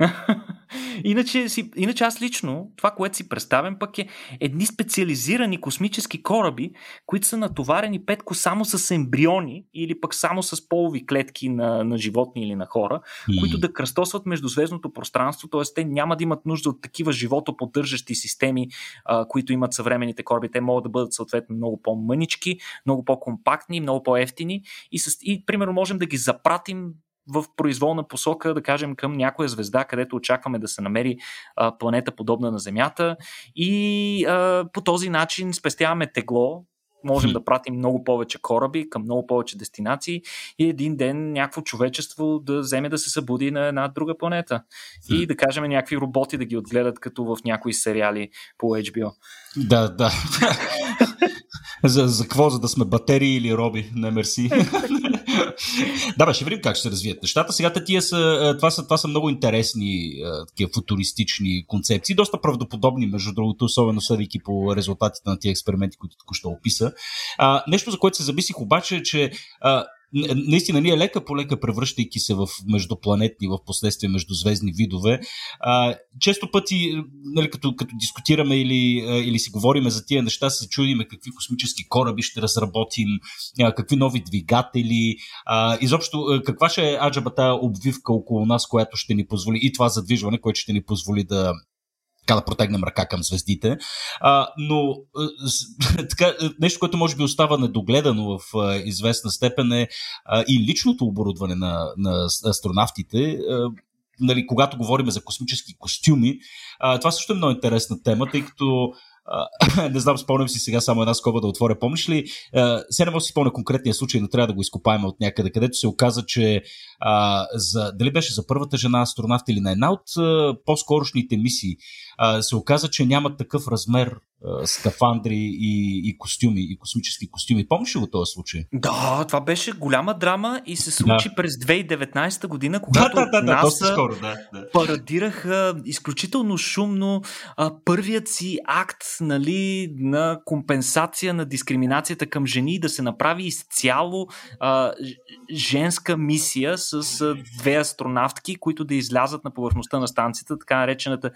<laughs> иначе, си, иначе аз лично, това, което си представям, пък е едни специализирани космически кораби, които са натоварени петко само с ембриони или пък само с полови клетки на, на животни или на хора, mm. които да кръстосват междузвездното пространство, т.е. те няма да имат нужда от такива животоподдържащи системи, а, които имат съвременните кораби. Те могат да бъдат съответно много по-мънички, много по-компактни, много по-ефтини и, с, и примерно можем да ги запратим в произволна посока, да кажем, към някоя звезда, където очакваме да се намери а, планета подобна на Земята и а, по този начин спестяваме тегло, можем да пратим много повече кораби към много повече дестинации и един ден някакво човечество да вземе да се събуди на една друга планета. И да кажем някакви роботи да ги отгледат като в някои сериали по HBO. Да, да. <laughs> за, за какво? За да сме батерии или роби? Не мерси. <laughs> <laughs> да, ще видим как ще се развият нещата. Сега тия са, това, са, това са много интересни такива футуристични концепции, доста правдоподобни, между другото, особено следвайки по резултатите на тия експерименти, които току-що описа. А, нещо, за което се замислих обаче е, че а, наистина ние лека по лека превръщайки се в междупланетни, в последствие междузвездни видове, а, често пъти, нали, като, като дискутираме или, или си говориме за тия неща, се чудиме какви космически кораби ще разработим, а, какви нови двигатели, а, изобщо каква ще е аджабата обвивка около нас, която ще ни позволи и това задвижване, което ще ни позволи да така да протегнем ръка към звездите. А, но <laughs> така, нещо, което може би остава недогледано в а, известна степен е а, и личното оборудване на, на астронавтите. А, нали, когато говорим за космически костюми, а, това също е много интересна тема, тъй като <laughs> не знам, спомням си сега само една скоба да отворя. Помниш ли? Сега не мога да си спомня конкретния случай, но трябва да го изкопаем от някъде, където се оказа, че а, за, дали беше за първата жена астронавт или на една от а, по-скорошните мисии, а, се оказа, че няма такъв размер а, скафандри и, и костюми, и космически костюми. Помниш ли го този случай? Да, това беше голяма драма и се случи да. през 2019 година, когато да, да, да, НАСА скоро, да, да. парадираха изключително шумно а, първият си акт нали, на компенсация на дискриминацията към жени да се направи изцяло а, женска мисия с а, две астронавтки, които да излязат на повърхността на станцията, така наречената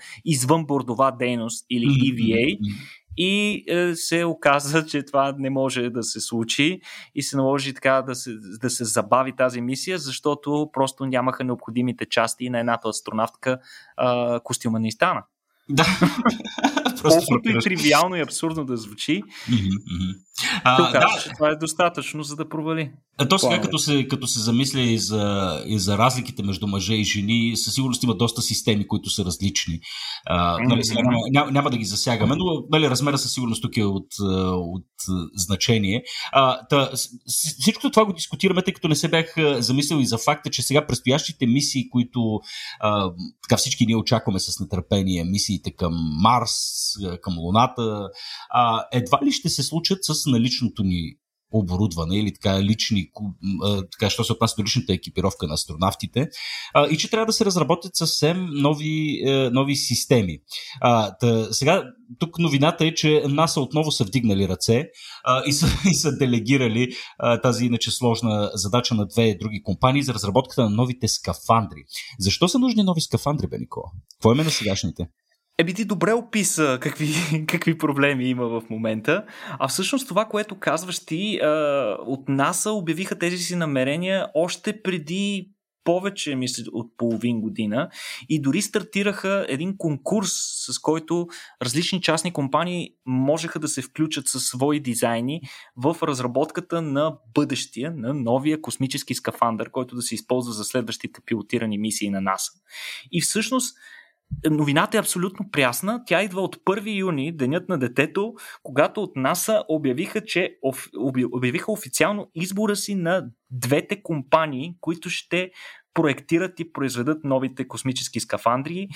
извънбордова дейност или EVA. И е, се оказа, че това не може да се случи и се наложи така да се, да се забави тази мисия, защото просто нямаха необходимите части на едната астронавтка е, костюма не стана. Да. <laughs> Колкото и тривиално и абсурдно да звучи, а, да. че това е достатъчно, за да провали. А то сега, като се, като се замисля и за, и за разликите между мъже и жени, със сигурност има доста системи, които са различни. А, нали, сега няма, няма, няма да ги засягаме, но нали, размера със сигурност тук е от, от значение. А, та, всичко това го дискутираме, тъй като не се бях замислил и за факта, че сега предстоящите мисии, които а, така всички ние очакваме с нетърпение, мисиите към Марс, към Луната, а, едва ли ще се случат с наличното ни оборудване или така лични, така, що се отнася до личната екипировка на астронавтите и че трябва да се разработят съвсем нови, е, нови системи. Сега, тук новината е, че НАСА отново са вдигнали ръце и, са, <laughs> и са делегирали тази иначе сложна задача на две други компании за разработката на новите скафандри. Защо са нужни нови скафандри, бе, Никола? Какво име на сегашните? Еби ти добре описа какви, <laughs> какви проблеми има в момента, а всъщност това, което казваш ти, от НАСА обявиха тези си намерения още преди повече, мисля, от половин година и дори стартираха един конкурс, с който различни частни компании можеха да се включат със свои дизайни в разработката на бъдещия, на новия космически скафандър, който да се използва за следващите пилотирани мисии на НАСА. И всъщност новината е абсолютно прясна. Тя идва от 1 юни, денят на детето, когато от НАСА обявиха, че обявиха официално избора си на двете компании, които ще проектират и произведат новите космически скафандри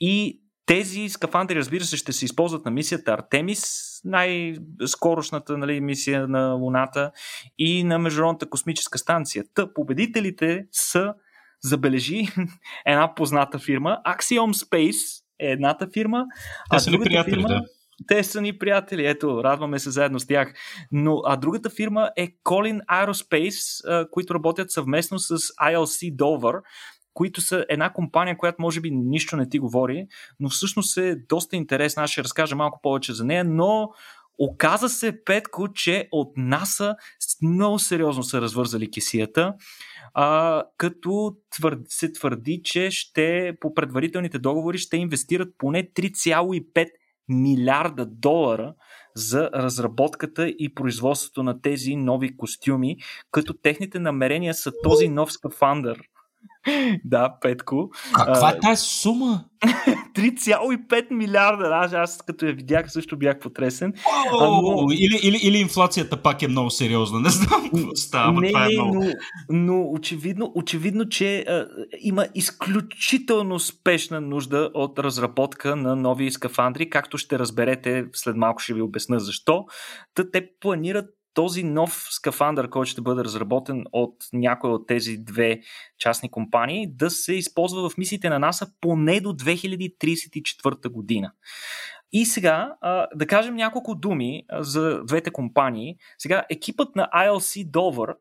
и тези скафандри, разбира се, ще се използват на мисията Артемис, най-скорошната нали, мисия на Луната и на Международната космическа станция. Та победителите са забележи <laughs> една позната фирма. Axiom Space е едната фирма. Те а са ни приятели, фирма, да. Те са ни приятели, ето, радваме се заедно с тях. Но, а другата фирма е Colin Aerospace, които работят съвместно с ILC Dover, които са една компания, която може би нищо не ти говори, но всъщност е доста интересна. Аз ще разкажа малко повече за нея, но оказа се, Петко, че от НАСА много сериозно са развързали кисията а, като твърд, се твърди, че ще по предварителните договори ще инвестират поне 3,5 милиарда долара за разработката и производството на тези нови костюми, като техните намерения са този нов скафандър <laughs> да, Петко. Каква е тази сума? 3,5 милиарда. Аз, аз като я видях също бях потресен. О, но... или, или, или инфлацията пак е много сериозна. Не знам какво става. Не, това е много... но, но очевидно, очевидно, че а, има изключително спешна нужда от разработка на нови скафандри, както ще разберете след малко ще ви обясна защо. Та те планират този нов скафандър, който ще бъде разработен от някои от тези две частни компании, да се използва в мисиите на НАСА поне до 2034 година. И сега да кажем няколко думи за двете компании. Сега екипът на ILC Dover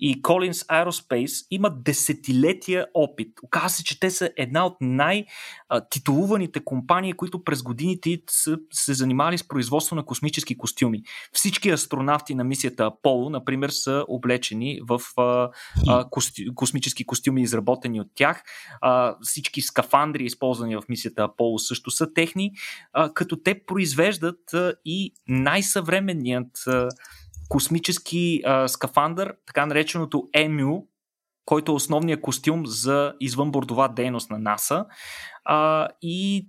и Collins Aerospace имат десетилетия опит. Оказва се, че те са една от най-титулуваните компании, които през годините са се занимавали с производство на космически костюми. Всички астронавти на мисията Аполо, например, са облечени в а, а, кости, космически костюми, изработени от тях. А, всички скафандри, използвани в мисията Аполо, също са техни, а, като те произвеждат а, и най-съвременният а, космически а, скафандър, така нареченото EMU, който е основният костюм за извънбордова дейност на НАСА. А, и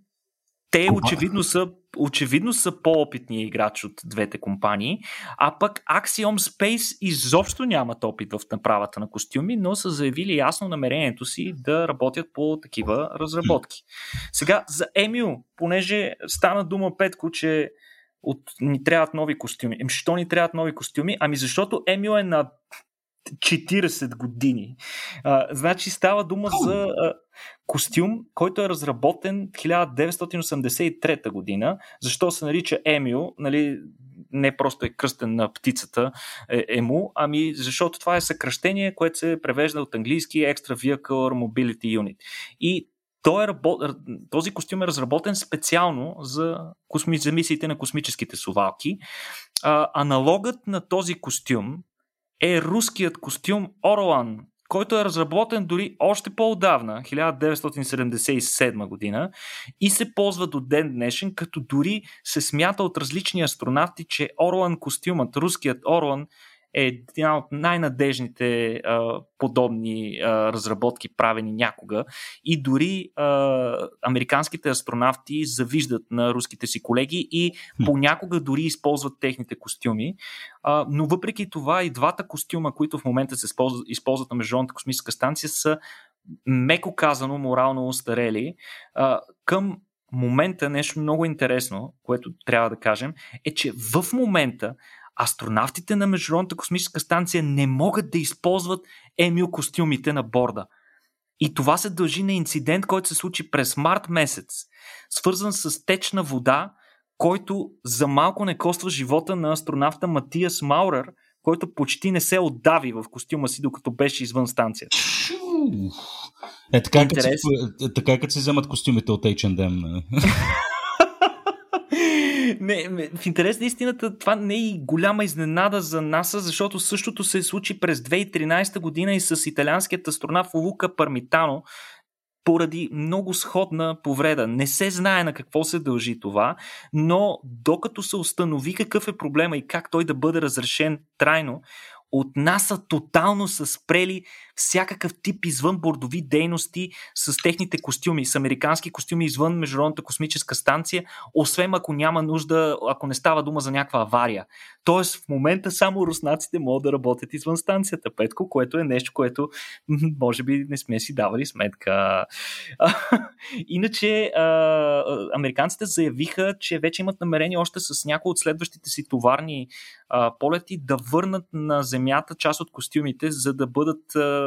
те очевидно са, очевидно са по-опитни играчи от двете компании, а пък Axiom Space изобщо нямат опит в направата на костюми, но са заявили ясно намерението си да работят по такива разработки. Сега за EMU, понеже стана дума Петко, че от, ни трябват нови костюми. Еми, що ни трябват нови костюми? Ами защото Емил е на 40 години. А, значи става дума за а, костюм, който е разработен 1983 година. Защо се нарича Емил? Нали, не просто е кръстен на птицата е, ему, ами защото това е съкръщение, което се превежда от английски Extra Vehicle Mobility Unit. И той е работ... този костюм е разработен специално за, косми... за мисиите на космическите сувалки. А, аналогът на този костюм е руският костюм Орлан, който е разработен дори още по-отдавна, 1977 година, и се ползва до ден днешен, като дори се смята от различни астронавти, че Орлан костюмът, руският Орлан, е една от най-надежните а, подобни а, разработки, правени някога. И дори а, американските астронавти завиждат на руските си колеги и понякога дори използват техните костюми. А, но въпреки това и двата костюма, които в момента се използват, използват на Международната космическа станция, са меко казано морално устарели. А, към момента нещо много интересно, което трябва да кажем, е, че в момента астронавтите на Международната космическа станция не могат да използват емил костюмите на борда. И това се дължи на инцидент, който се случи през март месец, свързан с течна вода, който за малко не коства живота на астронавта Матиас Маурер, който почти не се отдави в костюма си, докато беше извън станцията. Е, така, като си, е, така като си вземат костюмите от H&M. <laughs> не, в интерес на истината, това не е и голяма изненада за НАСА, защото същото се случи през 2013 година и с италианският астронавт Лука Пармитано, поради много сходна повреда. Не се знае на какво се дължи това, но докато се установи какъв е проблема и как той да бъде разрешен трайно, от НАСА тотално са спрели всякакъв тип извън бордови дейности с техните костюми, с американски костюми извън Международната космическа станция, освен ако няма нужда, ако не става дума за някаква авария. Тоест в момента само руснаците могат да работят извън станцията, Петко, което е нещо, което може би не сме си давали сметка. Иначе американците заявиха, че вече имат намерение още с някои от следващите си товарни полети да върнат на Земята част от костюмите, за да бъдат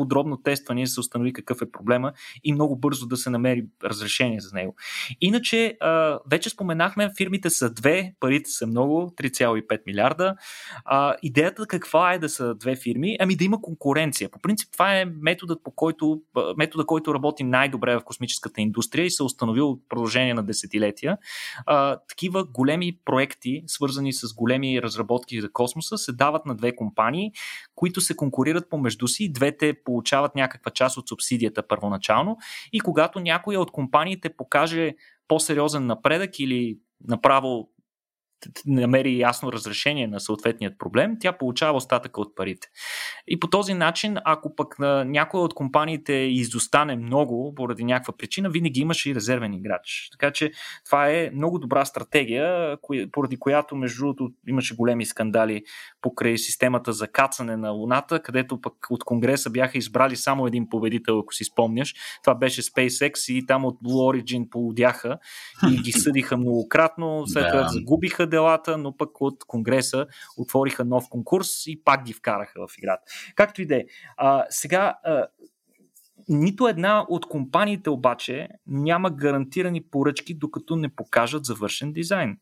подробно тестване, да се установи какъв е проблема и много бързо да се намери разрешение за него. Иначе, вече споменахме, фирмите са две, парите са много, 3,5 милиарда. Идеята каква е да са две фирми? Ами да има конкуренция. По принцип, това е методът, по който, метода, който работи най-добре в космическата индустрия и се е установил в продължение на десетилетия. Такива големи проекти, свързани с големи разработки за космоса, се дават на две компании, които се конкурират помежду си. Двете получават някаква част от субсидията първоначално и когато някоя от компаниите покаже по-сериозен напредък или направо намери ясно разрешение на съответният проблем, тя получава остатъка от парите. И по този начин, ако пък на някоя от компаниите изостане много поради някаква причина, винаги имаше и резервен играч. Така че това е много добра стратегия, поради която, между другото, имаше големи скандали покрай системата за кацане на Луната, където пък от Конгреса бяха избрали само един победител, ако си спомняш. Това беше SpaceX и там от Blue Origin полудяха и ги <laughs> съдиха многократно, след това да. загубиха делата, но пък от Конгреса отвориха нов конкурс и пак ги вкараха в играта. Както и да е. Сега, а, нито една от компаниите обаче няма гарантирани поръчки, докато не покажат завършен дизайн.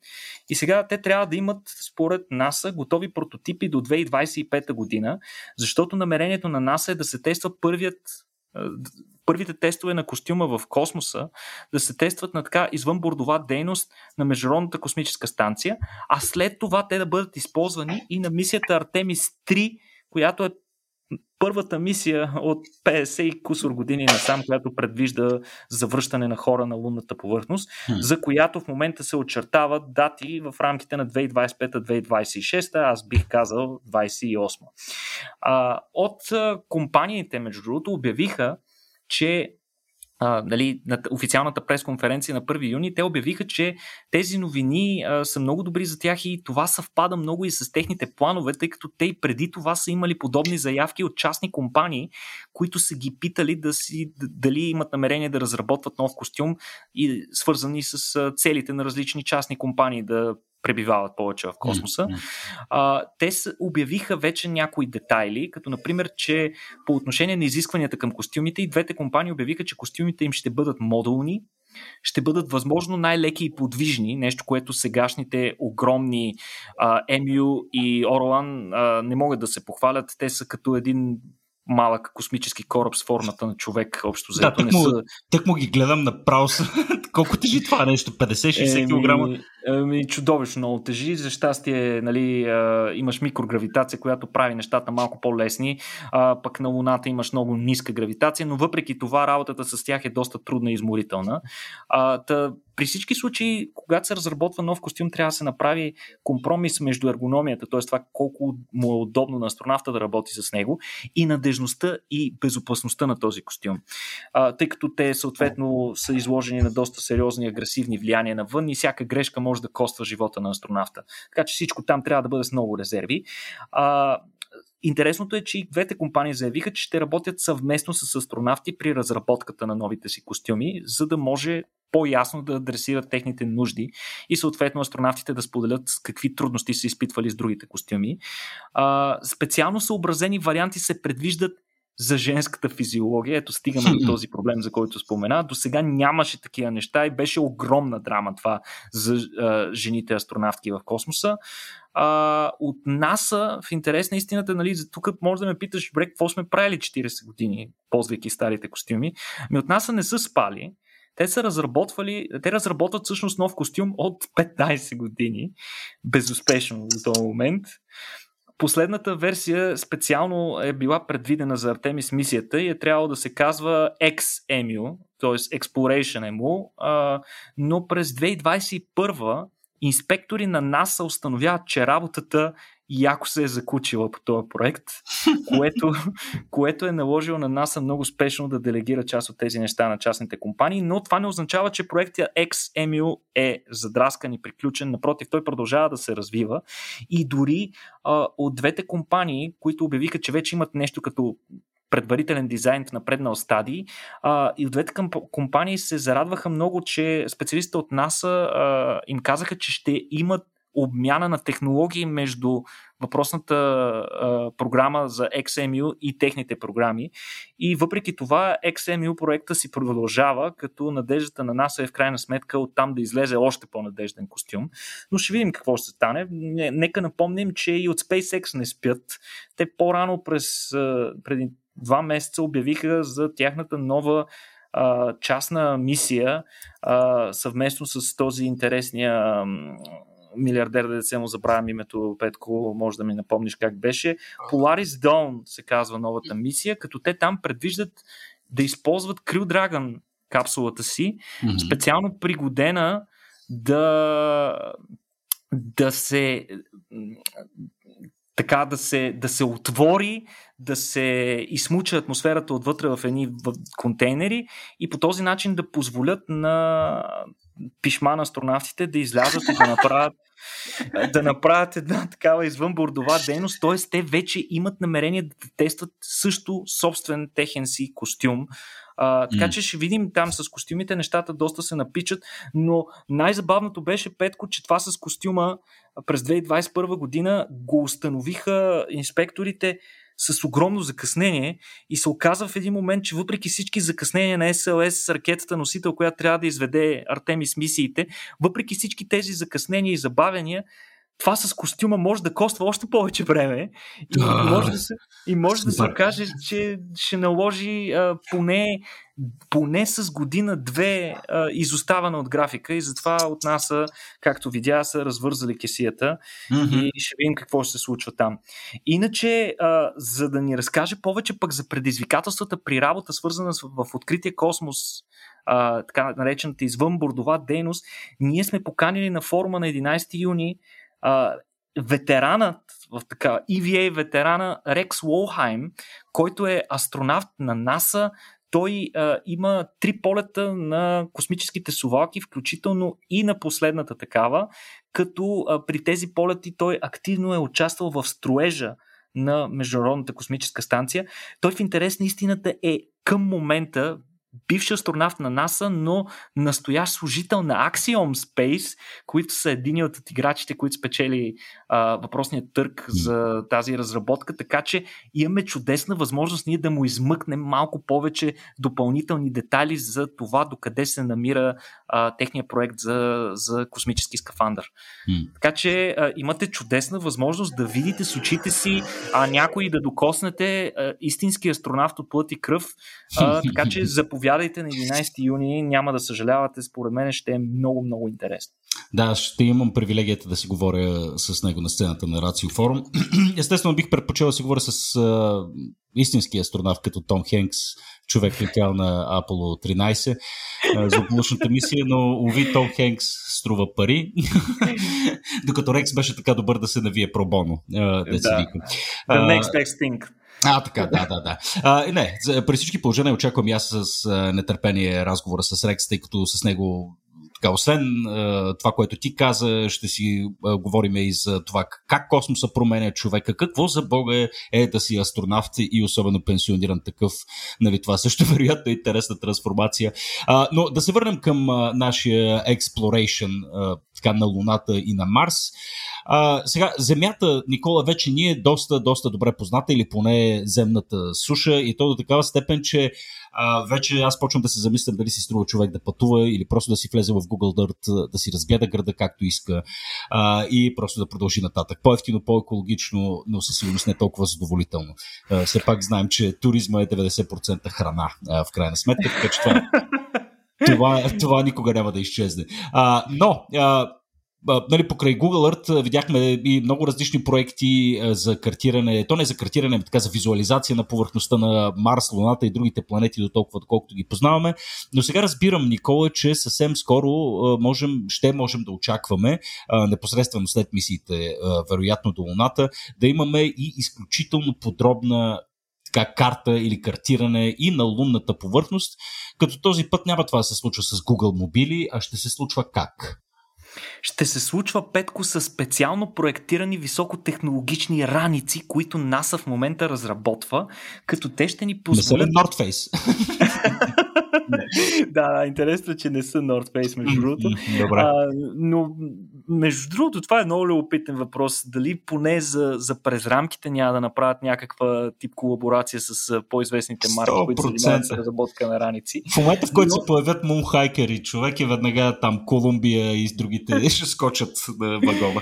И сега те трябва да имат, според НАСА, готови прототипи до 2025 година, защото намерението на НАСА е да се тества първият първите тестове на костюма в космоса да се тестват на така извънбордова дейност на Международната космическа станция, а след това те да бъдат използвани и на мисията Артемис 3, която е първата мисия от 50 и кусор години насам, която предвижда завръщане на хора на лунната повърхност, hmm. за която в момента се очертават дати в рамките на 2025-2026, аз бих казал 28. А, от компаниите, между другото, обявиха, че а, нали, на официалната пресконференция на 1 юни, те обявиха, че тези новини а, са много добри за тях и това съвпада много и с техните планове, тъй като те и преди това са имали подобни заявки от частни компании, които са ги питали да си, дали имат намерение да разработват нов костюм и свързани с целите на различни частни компании да пребивават повече в космоса. А, те с, обявиха вече някои детайли, като например, че по отношение на изискванията към костюмите и двете компании обявиха, че костюмите им ще бъдат модулни, ще бъдат възможно най-леки и подвижни, нещо, което сегашните огромни а, MU и Орлан а, не могат да се похвалят. Те са като един малък космически кораб с формата на човек, общо взето. Да, тък, му, са... тък му ги гледам направо. <laughs> Колко тежи това нещо? 50-60 кг? Ами, чудовищно много тежи. За щастие, нали, а, имаш микрогравитация, която прави нещата малко по-лесни, а, пък на Луната имаш много ниска гравитация, но въпреки това работата с тях е доста трудна и изморителна. А, та, при всички случаи, когато се разработва нов костюм, трябва да се направи компромис между ергономията, т.е. това колко му е удобно на астронавта да работи с него, и надежността и безопасността на този костюм. А, тъй като те съответно са изложени на доста сериозни агресивни влияния навън и всяка грешка може да коства живота на астронавта. Така че всичко там трябва да бъде с много резерви. А, Интересното е, че и двете компании заявиха, че ще работят съвместно с астронавти при разработката на новите си костюми, за да може по-ясно да адресират техните нужди и съответно астронавтите да споделят какви трудности са изпитвали с другите костюми. А, специално съобразени варианти се предвиждат за женската физиология. Ето стигаме до <laughs> този проблем, за който спомена. До сега нямаше такива неща и беше огромна драма това за а, жените астронавтки в космоса. А, от НАСА, в интерес на истината, нали, тук може да ме питаш, добре, какво сме правили 40 години, ползвайки старите костюми. Ми от НАСА не са спали. Те са разработвали, те разработват всъщност нов костюм от 15 години, безуспешно до този момент. Последната версия специално е била предвидена за Артемис мисията и е трябвало да се казва XEMU, т.е. Exploration EMU, но през 2021 инспектори на НАСА установяват, че работата яко се е закучила по този проект, което, <laughs> което е наложило на НАСА много спешно да делегира част от тези неща на частните компании, но това не означава, че проектът XMU е задраскан и приключен. Напротив, той продължава да се развива и дори а, от двете компании, които обявиха, че вече имат нещо като предварителен дизайн в напреднал стадий. А, и от двете компании се зарадваха много, че специалистите от НАСА им казаха, че ще имат обмяна на технологии между въпросната а, програма за XMU и техните програми. И въпреки това XMU проекта си продължава, като надеждата на НАСА е в крайна сметка оттам да излезе още по-надежден костюм. Но ще видим какво ще стане. Нека напомним, че и от SpaceX не спят. Те по-рано през преди два месеца обявиха за тяхната нова а, частна мисия а, съвместно с този интересния милиардер, да се му забравям името, Петко, може да ми напомниш как беше. Polaris Dawn се казва новата мисия, като те там предвиждат да използват Crew Dragon капсулата си, mm-hmm. специално пригодена да да се така да се, да се отвори, да се измуча атмосферата отвътре в едни контейнери и по този начин да позволят на пишма на астронавтите да излязат и да направят <laughs> да направят една такава извънбордова дейност, т.е. те вече имат намерение да тестват също собствен техен си костюм. А, така че ще видим там с костюмите, нещата доста се напичат, но най-забавното беше Петко, че това с костюма през 2021 година го установиха инспекторите с огромно закъснение и се оказва в един момент, че въпреки всички закъснения на СЛС, ракетата носител, която трябва да изведе Артемис мисиите, въпреки всички тези закъснения и забавения, това с костюма може да коства още повече време и да, може да се, и може да се окаже, че ще наложи а, поне, поне с година-две изоставана от графика и затова от нас, както видя, са развързали кесията mm-hmm. и ще видим какво ще се случва там. Иначе, а, за да ни разкаже повече пък за предизвикателствата при работа, свързана с, в открития космос, а, така наречената извънбордова дейност, ние сме поканили на форума на 11 юни ветеранът в така EVA ветерана Рекс Уолхайм, който е астронавт на НАСА. Той а, има три полета на космическите сувалки, включително и на последната такава, като а, при тези полети той активно е участвал в строежа на Международната космическа станция. Той в интерес на истината е към момента бивш астронавт на НАСА, но настоящ служител на Axiom Space, които са едини от играчите, които спечели а, въпросният търг за тази разработка, така че имаме чудесна възможност ние да му измъкнем малко повече допълнителни детайли за това докъде се намира а, техния проект за, за космически скафандър. Mm. Така че а, имате чудесна възможност да видите с очите си, а някой да докоснете а, истински астронавт от плът и кръв, а, <laughs> така че заповядайте на 11 юни, няма да съжалявате, според мен ще е много, много интересно. Да, ще имам привилегията да си говоря с него на сцената на Рацио Форум. <clears throat> Естествено, бих предпочел да си говоря с а, истински астронавт като Том Хенкс, човек летял на Apollo 13 а, за облачната мисия, но уви Том Хенкс струва пари, <laughs> докато Рекс беше така добър да се навие пробоно. Да, The next best thing. А, така, да, да, да. А, не, при всички положения очаквам и аз с нетърпение разговора с Рекс, тъй като с него така, освен това, което ти каза, ще си говорим и за това как космоса променя човека, какво за Бога е, да си астронавт и особено пенсиониран такъв. Нали, това също <laughs> вероятно е интересна трансформация. А, но да се върнем към нашия exploration така, на Луната и на Марс. А, сега, Земята, Никола, вече ни е доста, доста добре позната или поне земната суша и то до такава степен, че а, вече аз почвам да се замислям дали си струва човек да пътува или просто да си влезе в Google Dirt, да си разгледа града както иска а, и просто да продължи нататък. По-ефтино, по-екологично, но със сигурност не толкова задоволително. А, все пак знаем, че туризма е 90% храна а, в крайна сметка, така че това, <laughs> това, това никога няма да изчезне. А, но а, нали, покрай Google Earth видяхме и много различни проекти за картиране, то не за картиране, а така за визуализация на повърхността на Марс, Луната и другите планети до толкова, доколкото ги познаваме. Но сега разбирам, Никола, че съвсем скоро можем, ще можем да очакваме, непосредствено след мисиите, вероятно до Луната, да имаме и изключително подробна така, карта или картиране и на лунната повърхност, като този път няма това да се случва с Google мобили, а ще се случва как? Ще се случва Петко с специално проектирани високотехнологични раници, които НАСА в момента разработва, като те ще ни позволят... Не са North Face? <laughs> да, интересно, че не са North Face, между другото. Добре. А, но, между другото, това е много любопитен въпрос. Дали поне за, за през рамките няма да направят някаква тип колаборация с по-известните марки, 100%. които се занимават с разработка на раници. В момента, в който но... се появят мунхайкери, човек е веднага там Колумбия и с другите <laughs> ще скочат на вагона.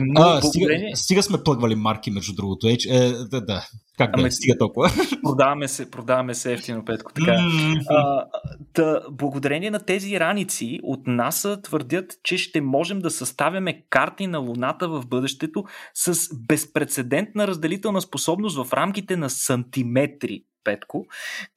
Но, а, благодарение... стига, стига сме плъгвали марки, между другото. Е, е, да, да. Как да ами, стига толкова? <laughs> Продаваме се, продаваме се ефтино, Петко. Така. Mm-hmm. А, да, благодарение на тези раници от НАСА твърдят, че ще можем да съставяме карти на Луната в бъдещето с безпредседентна разделителна способност в рамките на сантиметри. Петко,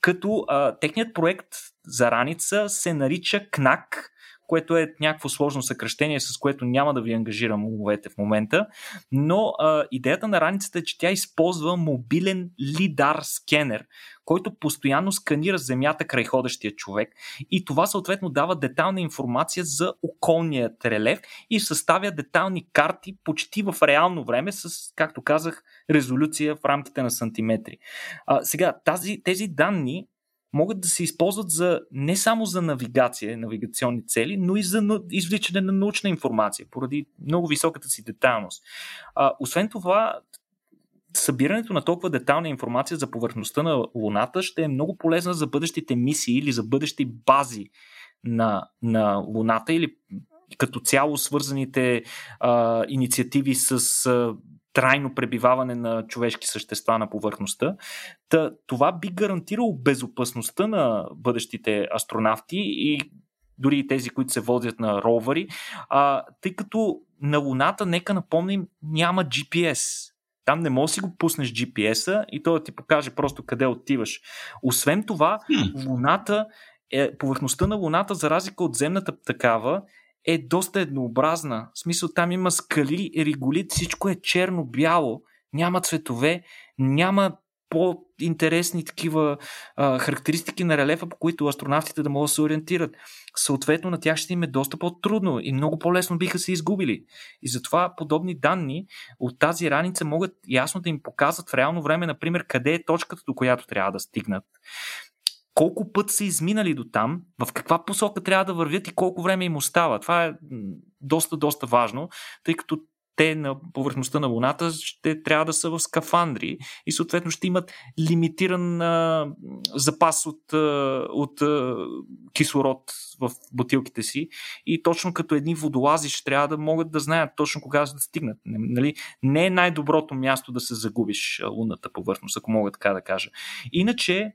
като а, техният проект за раница се нарича КНАК, което е някакво сложно съкръщение, с което няма да ви ангажирам умовете в момента. Но а, идеята на раницата е, че тя използва мобилен лидар скенер, който постоянно сканира земята край ходещия човек и това съответно дава детална информация за околният релеф и съставя детални карти почти в реално време с, както казах, резолюция в рамките на сантиметри. А, сега, тази, тези данни могат да се използват за, не само за навигация, навигационни цели, но и за извличане на научна информация, поради много високата си детайлност. А, освен това, събирането на толкова детална информация за повърхността на Луната ще е много полезна за бъдещите мисии или за бъдещи бази на, на Луната или като цяло свързаните а, инициативи с а, трайно пребиваване на човешки същества на повърхността. Та, това би гарантирало безопасността на бъдещите астронавти и дори и тези, които се водят на ровари, а, тъй като на Луната, нека напомним, няма GPS. Там не можеш да си го пуснеш GPS-а и той да ти покаже просто къде отиваш. Освен това, Луната, е, повърхността на Луната, за разлика от земната такава, е доста еднообразна. В смисъл там има скали, реголит, всичко е черно-бяло, няма цветове, няма по-интересни такива а, характеристики на релефа, по които астронавтите да могат да се ориентират. Съответно, на тях ще им е доста по-трудно и много по-лесно биха се изгубили. И затова подобни данни от тази раница могат ясно да им показват в реално време, например, къде е точката, до която трябва да стигнат колко път са изминали до там, в каква посока трябва да вървят и колко време им остава. Това е доста, доста важно, тъй като те на повърхността на Луната ще трябва да са в скафандри и съответно ще имат лимитиран а, запас от, а, от а, кислород в бутилките си и точно като едни водолази ще трябва да могат да знаят точно кога да стигнат. Нали? Не е най-доброто място да се загубиш лунната повърхност, ако мога така да кажа. Иначе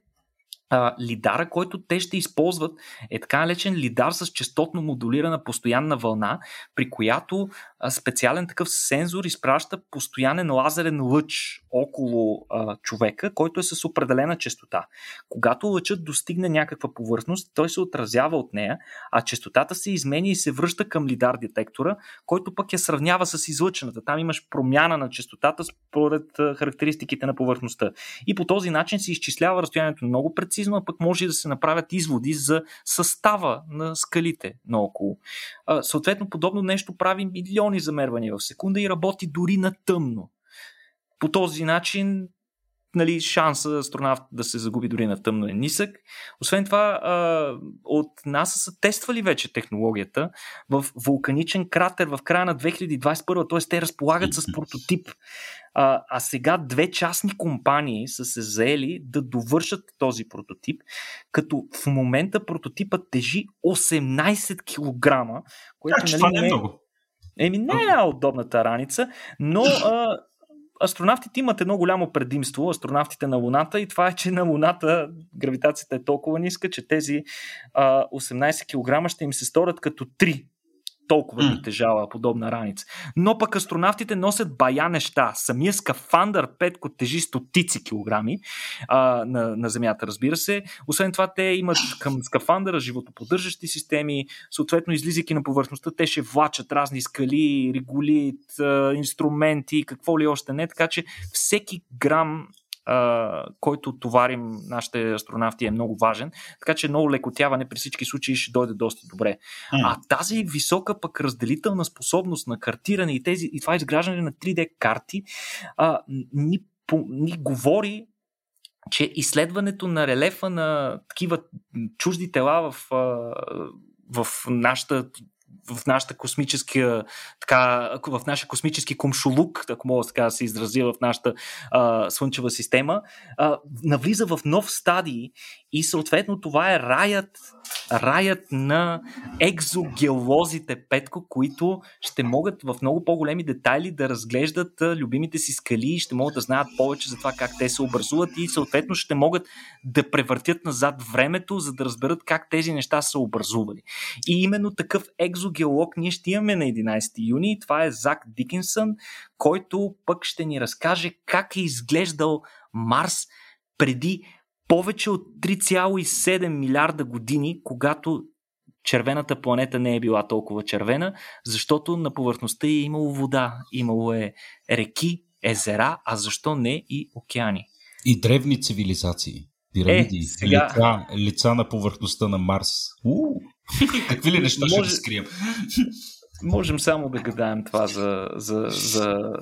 а, лидара, който те ще използват, е така наречен лидар с частотно модулирана постоянна вълна, при която специален такъв сензор изпраща постоянен лазерен лъч около а, човека, който е с определена частота. Когато лъчът достигне някаква повърхност, той се отразява от нея, а частотата се изменя и се връща към лидар детектора, който пък я сравнява с излъчената. Там имаш промяна на частотата според характеристиките на повърхността. И по този начин се изчислява разстоянието много прецизно а пък може да се направят изводи за състава на скалите наоколо. А, съответно, подобно нещо прави милиони замервания в секунда и работи дори на тъмно. По този начин нали, шанса астронавт да се загуби дори на тъмно е нисък. Освен това, от НАСА са тествали вече технологията в вулканичен кратер в края на 2021, т.е. те разполагат с прототип. А, а сега две частни компании са се заели да довършат този прототип, като в момента прототипът тежи 18 кг, което как, нали, не е много. Еми, не е удобната раница, но а, астронавтите имат едно голямо предимство, астронавтите на Луната, и това е, че на Луната гравитацията е толкова ниска, че тези а, 18 кг ще им се сторят като 3 толкова mm. тежава подобна раница. Но пък астронавтите носят бая неща. Самия скафандър Петко тежи стотици килограми а, на, на Земята, разбира се. Освен това, те имат към скафандъра животоподдържащи системи, съответно, излизайки на повърхността, те ще влачат разни скали, регулит, инструменти, какво ли още не. Така че всеки грам който товарим нашите астронавти е много важен, така че много лекотяване при всички случаи ще дойде доста добре. Mm. А тази висока пък разделителна способност на картиране и, тези, и това изграждане на 3D карти а, ни, по, ни говори че изследването на релефа на такива чужди тела в, в нашата в нашата космическа, така, в нашия космически комшулук, ако мога така да се изразя в нашата а, слънчева система, а, навлиза в нов стадий и съответно това е раят, раят на екзогеолозите, Петко, които ще могат в много по-големи детайли да разглеждат любимите си скали и ще могат да знаят повече за това как те се образуват и съответно ще могат да превъртят назад времето, за да разберат как тези неща са образували. И именно такъв екзогеолог ние ще имаме на 11 юни. Това е Зак Дикинсън, който пък ще ни разкаже как е изглеждал Марс преди повече от 3,7 милиарда години, когато червената планета не е била толкова червена, защото на повърхността е имало вода, имало е реки, езера, а защо не и океани. И древни цивилизации. Пирамиди, е, сега... лица, лица на повърхността на Марс. У, <laughs> какви ли неща ще разкрием? <laughs> Можем само да гадаем това за, за, за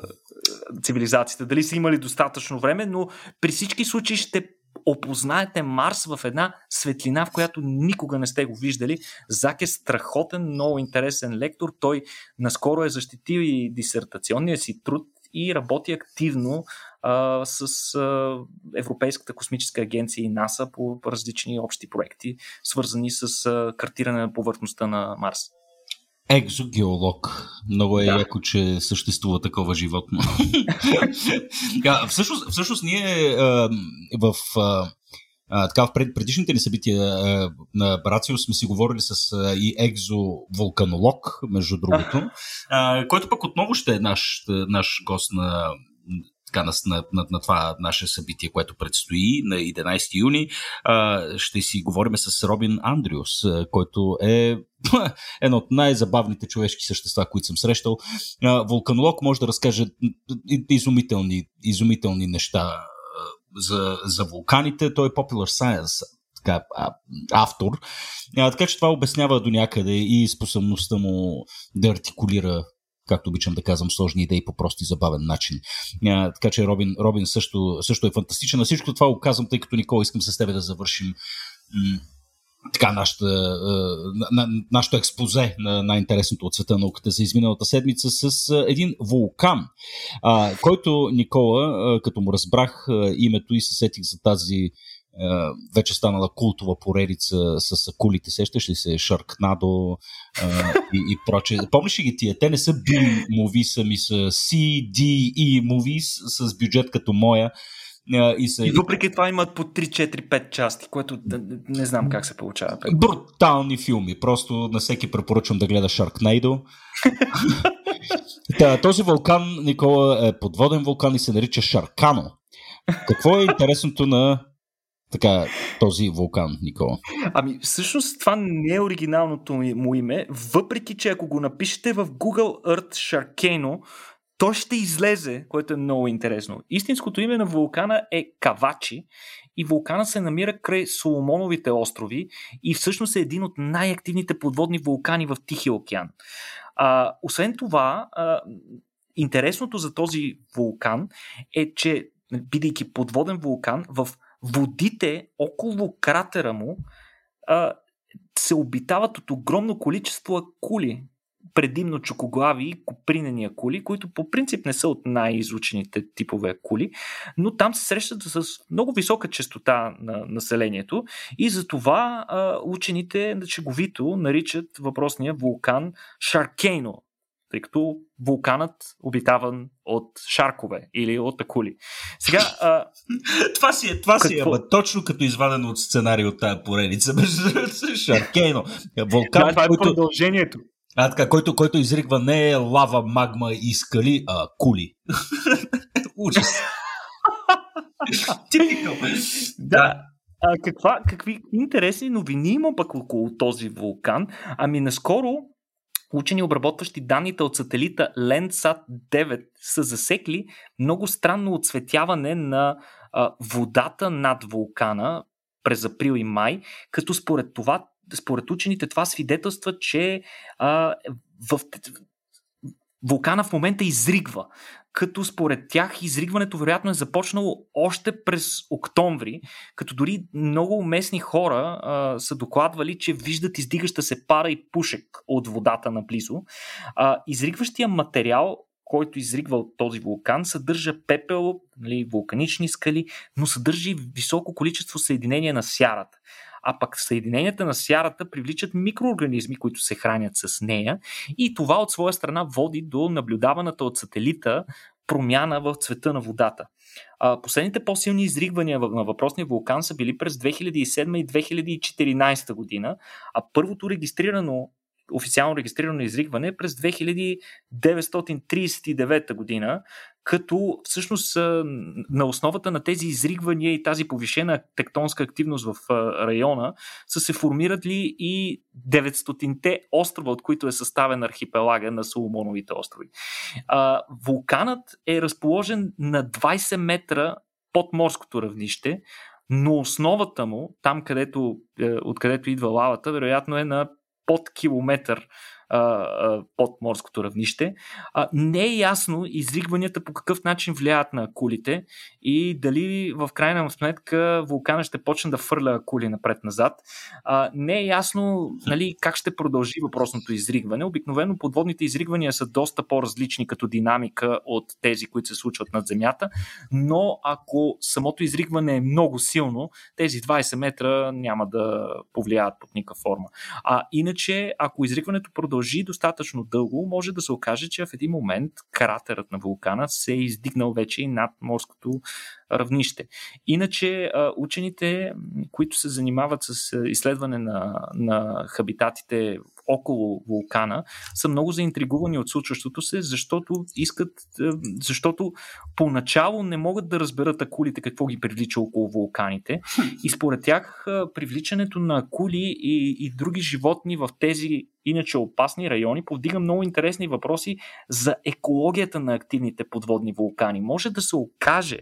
цивилизацията. Дали са имали достатъчно време, но при всички случаи ще опознаете Марс в една светлина, в която никога не сте го виждали. Зак е страхотен, много интересен лектор. Той наскоро е защитил и дисертационния си труд и работи активно а, с а, Европейската космическа агенция и НАСА по различни общи проекти, свързани с а, картиране на повърхността на Марс. Екзогеолог. Много е да. яко, че съществува такова животно. <laughs> а, всъщност, всъщност ние а, в а, а, така, в пред, предишните ни събития а, на Барацио сме си говорили с а, и екзовулканолог, между другото, а, който пък отново ще е наш, наш гост на така, на, на, на, на това наше събитие, което предстои на 11 юни. А, ще си говорим с Робин Андрюс, който е <laughs> едно от най-забавните човешки същества, които съм срещал. А, вулканолог може да разкаже изумителни, изумителни неща за, за вулканите. Той е Popular Science така, автор. А, така че това обяснява до някъде и способността му да артикулира както обичам да казвам, сложни идеи по прост и забавен начин. А, така че Робин, Робин също, също е фантастичен. На всичко това го казвам, тъй като Никола искам с тебе да завършим м- така нашата, на, на, нашото експозе на най-интересното от света на науката за изминалата седмица с един вулкан, а, който Никола, като му разбрах името и се сетих за тази вече станала култова поредица с акулите, сещаш ли се, Шаркнадо е, и, и проче. Помниш ли ги тия? Те не са B мови, сами са C, D, E movies с бюджет като моя. Е, и, са... и въпреки това имат по 3, 4, 5 части, което не знам как се получава. Брутални филми. Просто на всеки препоръчвам да гледа Sharknado. Та, този вулкан, Никола, е подводен вулкан и се нарича Шаркано. Какво е интересното на така, този вулкан, Никола? Ами, всъщност това не е оригиналното му име, въпреки че ако го напишете в Google Earth Sharkano, то ще излезе, което е много интересно. Истинското име на вулкана е Кавачи и вулкана се намира край Соломоновите острови и всъщност е един от най-активните подводни вулкани в Тихия океан. А, освен това, а, интересното за този вулкан е, че бидейки подводен вулкан, в водите около кратера му а, се обитават от огромно количество акули, предимно чукоглави и копринени акули, които по принцип не са от най-изучените типове акули, но там се срещат с много висока частота на населението и затова а, учените шеговито наричат въпросния вулкан Шаркейно, тъй като вулканът обитаван от шаркове или от акули. Сега, а... <laughs> това си е, това си е, ама точно като извадено от сценарий от тази поредица. <laughs> Шаркейно. Вулкан, да, това е който... продължението. А, така, който, който изригва не е лава, магма и скали, а кули. <laughs> Ужас. да. А, каква, какви интересни новини има пък около този вулкан? Ами наскоро Учени, обработващи данните от сателита Landsat 9, са засекли много странно отсветяване на а, водата над вулкана през април и май, като според това, според учените това свидетелства, че а, в, вулкана в момента изригва като според тях изригването вероятно е започнало още през октомври, като дори много местни хора а, са докладвали, че виждат издигаща се пара и пушек от водата наблизо. А, изригващия материал, който изригва от този вулкан, съдържа пепел, нали, вулканични скали, но съдържа високо количество съединения на сярата а пък съединенията на сярата привличат микроорганизми, които се хранят с нея и това от своя страна води до наблюдаваната от сателита промяна в цвета на водата. Последните по-силни изригвания на въпросния вулкан са били през 2007 и 2014 година, а първото регистрирано официално регистрирано изригване през 2939 година, като всъщност на основата на тези изригвания и тази повишена тектонска активност в района са се формирали и 900-те острова, от които е съставен архипелага на Соломоновите острови. вулканът е разположен на 20 метра под морското равнище, но основата му, там където, е, откъдето идва лавата, вероятно е на под километър под морското равнище. Не е ясно изригванията по какъв начин влияят на акулите и дали в крайна сметка вулкана ще почне да фърля акули напред-назад. Не е ясно нали, как ще продължи въпросното изригване. Обикновено подводните изригвания са доста по-различни като динамика от тези, които се случват над Земята, но ако самото изригване е много силно, тези 20 метра няма да повлияят под никаква форма. А иначе, ако изригването продължи продължи достатъчно дълго, може да се окаже, че в един момент кратерът на вулкана се е издигнал вече и над морското равнище. Иначе учените, които се занимават с изследване на, на хабитатите около вулкана, са много заинтригувани от случващото се, защото искат, защото поначало не могат да разберат акулите какво ги привлича около вулканите. И според тях привличането на акули и, и други животни в тези иначе опасни райони повдига много интересни въпроси за екологията на активните подводни вулкани. Може да се окаже,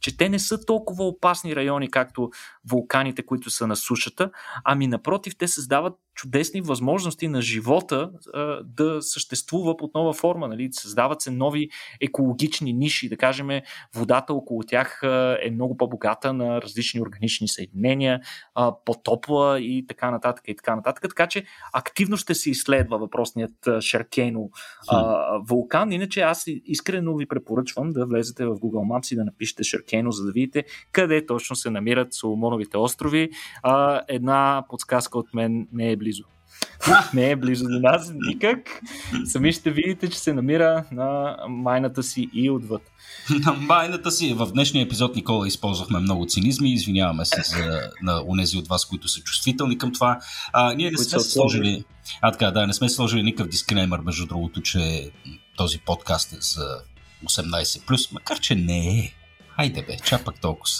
че те не са толкова опасни райони, както вулканите, които са на сушата, ами напротив, те създават чудесни възможности на живота а, да съществува под нова форма. Нали? Създават се нови екологични ниши. Да кажем, водата около тях е много по-богата на различни органични съединения, а, по-топла и така нататък. И така нататък. Така че активно ще се изследва въпросният Шаркейно а, вулкан. Иначе аз искрено ви препоръчвам да влезете в Google Maps и да напишете Шаркейно, за да видите къде точно се намират Соломоновите острови. А, една подсказка от мен не е близо. Не е близо до нас никак. Сами ще видите, че се намира на майната си и отвъд. На майната си. В днешния епизод, Никола, използвахме много цинизми. Извиняваме се за, на унези от вас, които са чувствителни към това. А, ние не сме сложили... А, така, да, не сме сложили никакъв дисклеймер, между другото, че този подкаст е за 18+, макар че не е. Хайде бе, чапак толкова.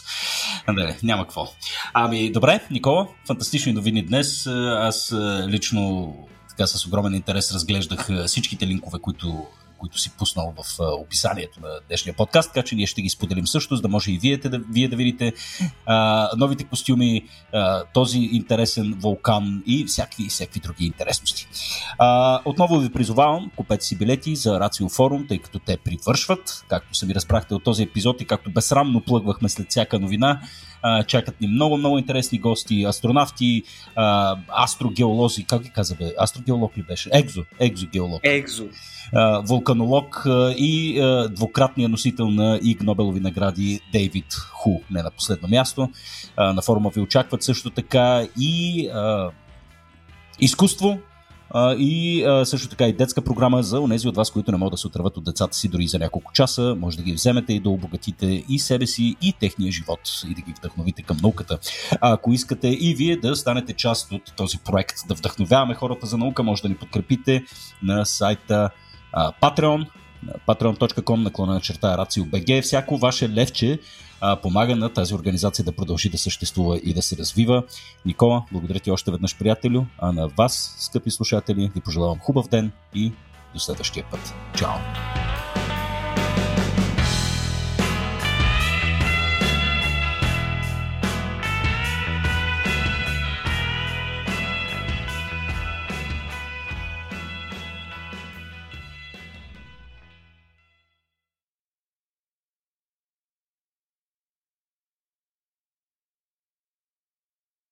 Не, няма какво. Ами, добре, Никола, фантастични новини днес. Аз лично така с огромен интерес разглеждах всичките линкове, които които си пуснал в описанието на днешния подкаст, така че ние ще ги споделим също, за да може и вие да, вие да видите а, новите костюми, а, този интересен вулкан и всякакви, всякакви други интересности. А, отново ви призовавам, купете си билети за Рацио Форум, тъй като те привършват, както сами разбрахте от този епизод и както безсрамно плъгвахме след всяка новина. А, чакат ни много, много интересни гости, астронавти, а, астрогеолози, как ги каза бе? Астрогеолог ли беше? Екзо, екзогеолог. Екзо вулканолог и двукратния носител на ИГ Нобелови награди Дейвид Ху, не на последно място. На форума ви очакват също така и изкуство, и също така и детска програма за онези от вас, които не могат да се отърват от децата си дори за няколко часа. Може да ги вземете и да обогатите и себе си, и техния живот и да ги вдъхновите към науката. Ако искате и вие да станете част от този проект, да вдъхновяваме хората за наука, може да ни подкрепите на сайта Patreon, patreon.com наклона на черта RACIO.BG. Всяко ваше левче а, помага на тази организация да продължи да съществува и да се развива. Никола, благодаря ти още веднъж, приятелю, а на вас, скъпи слушатели, ви пожелавам хубав ден и до следващия път. Чао!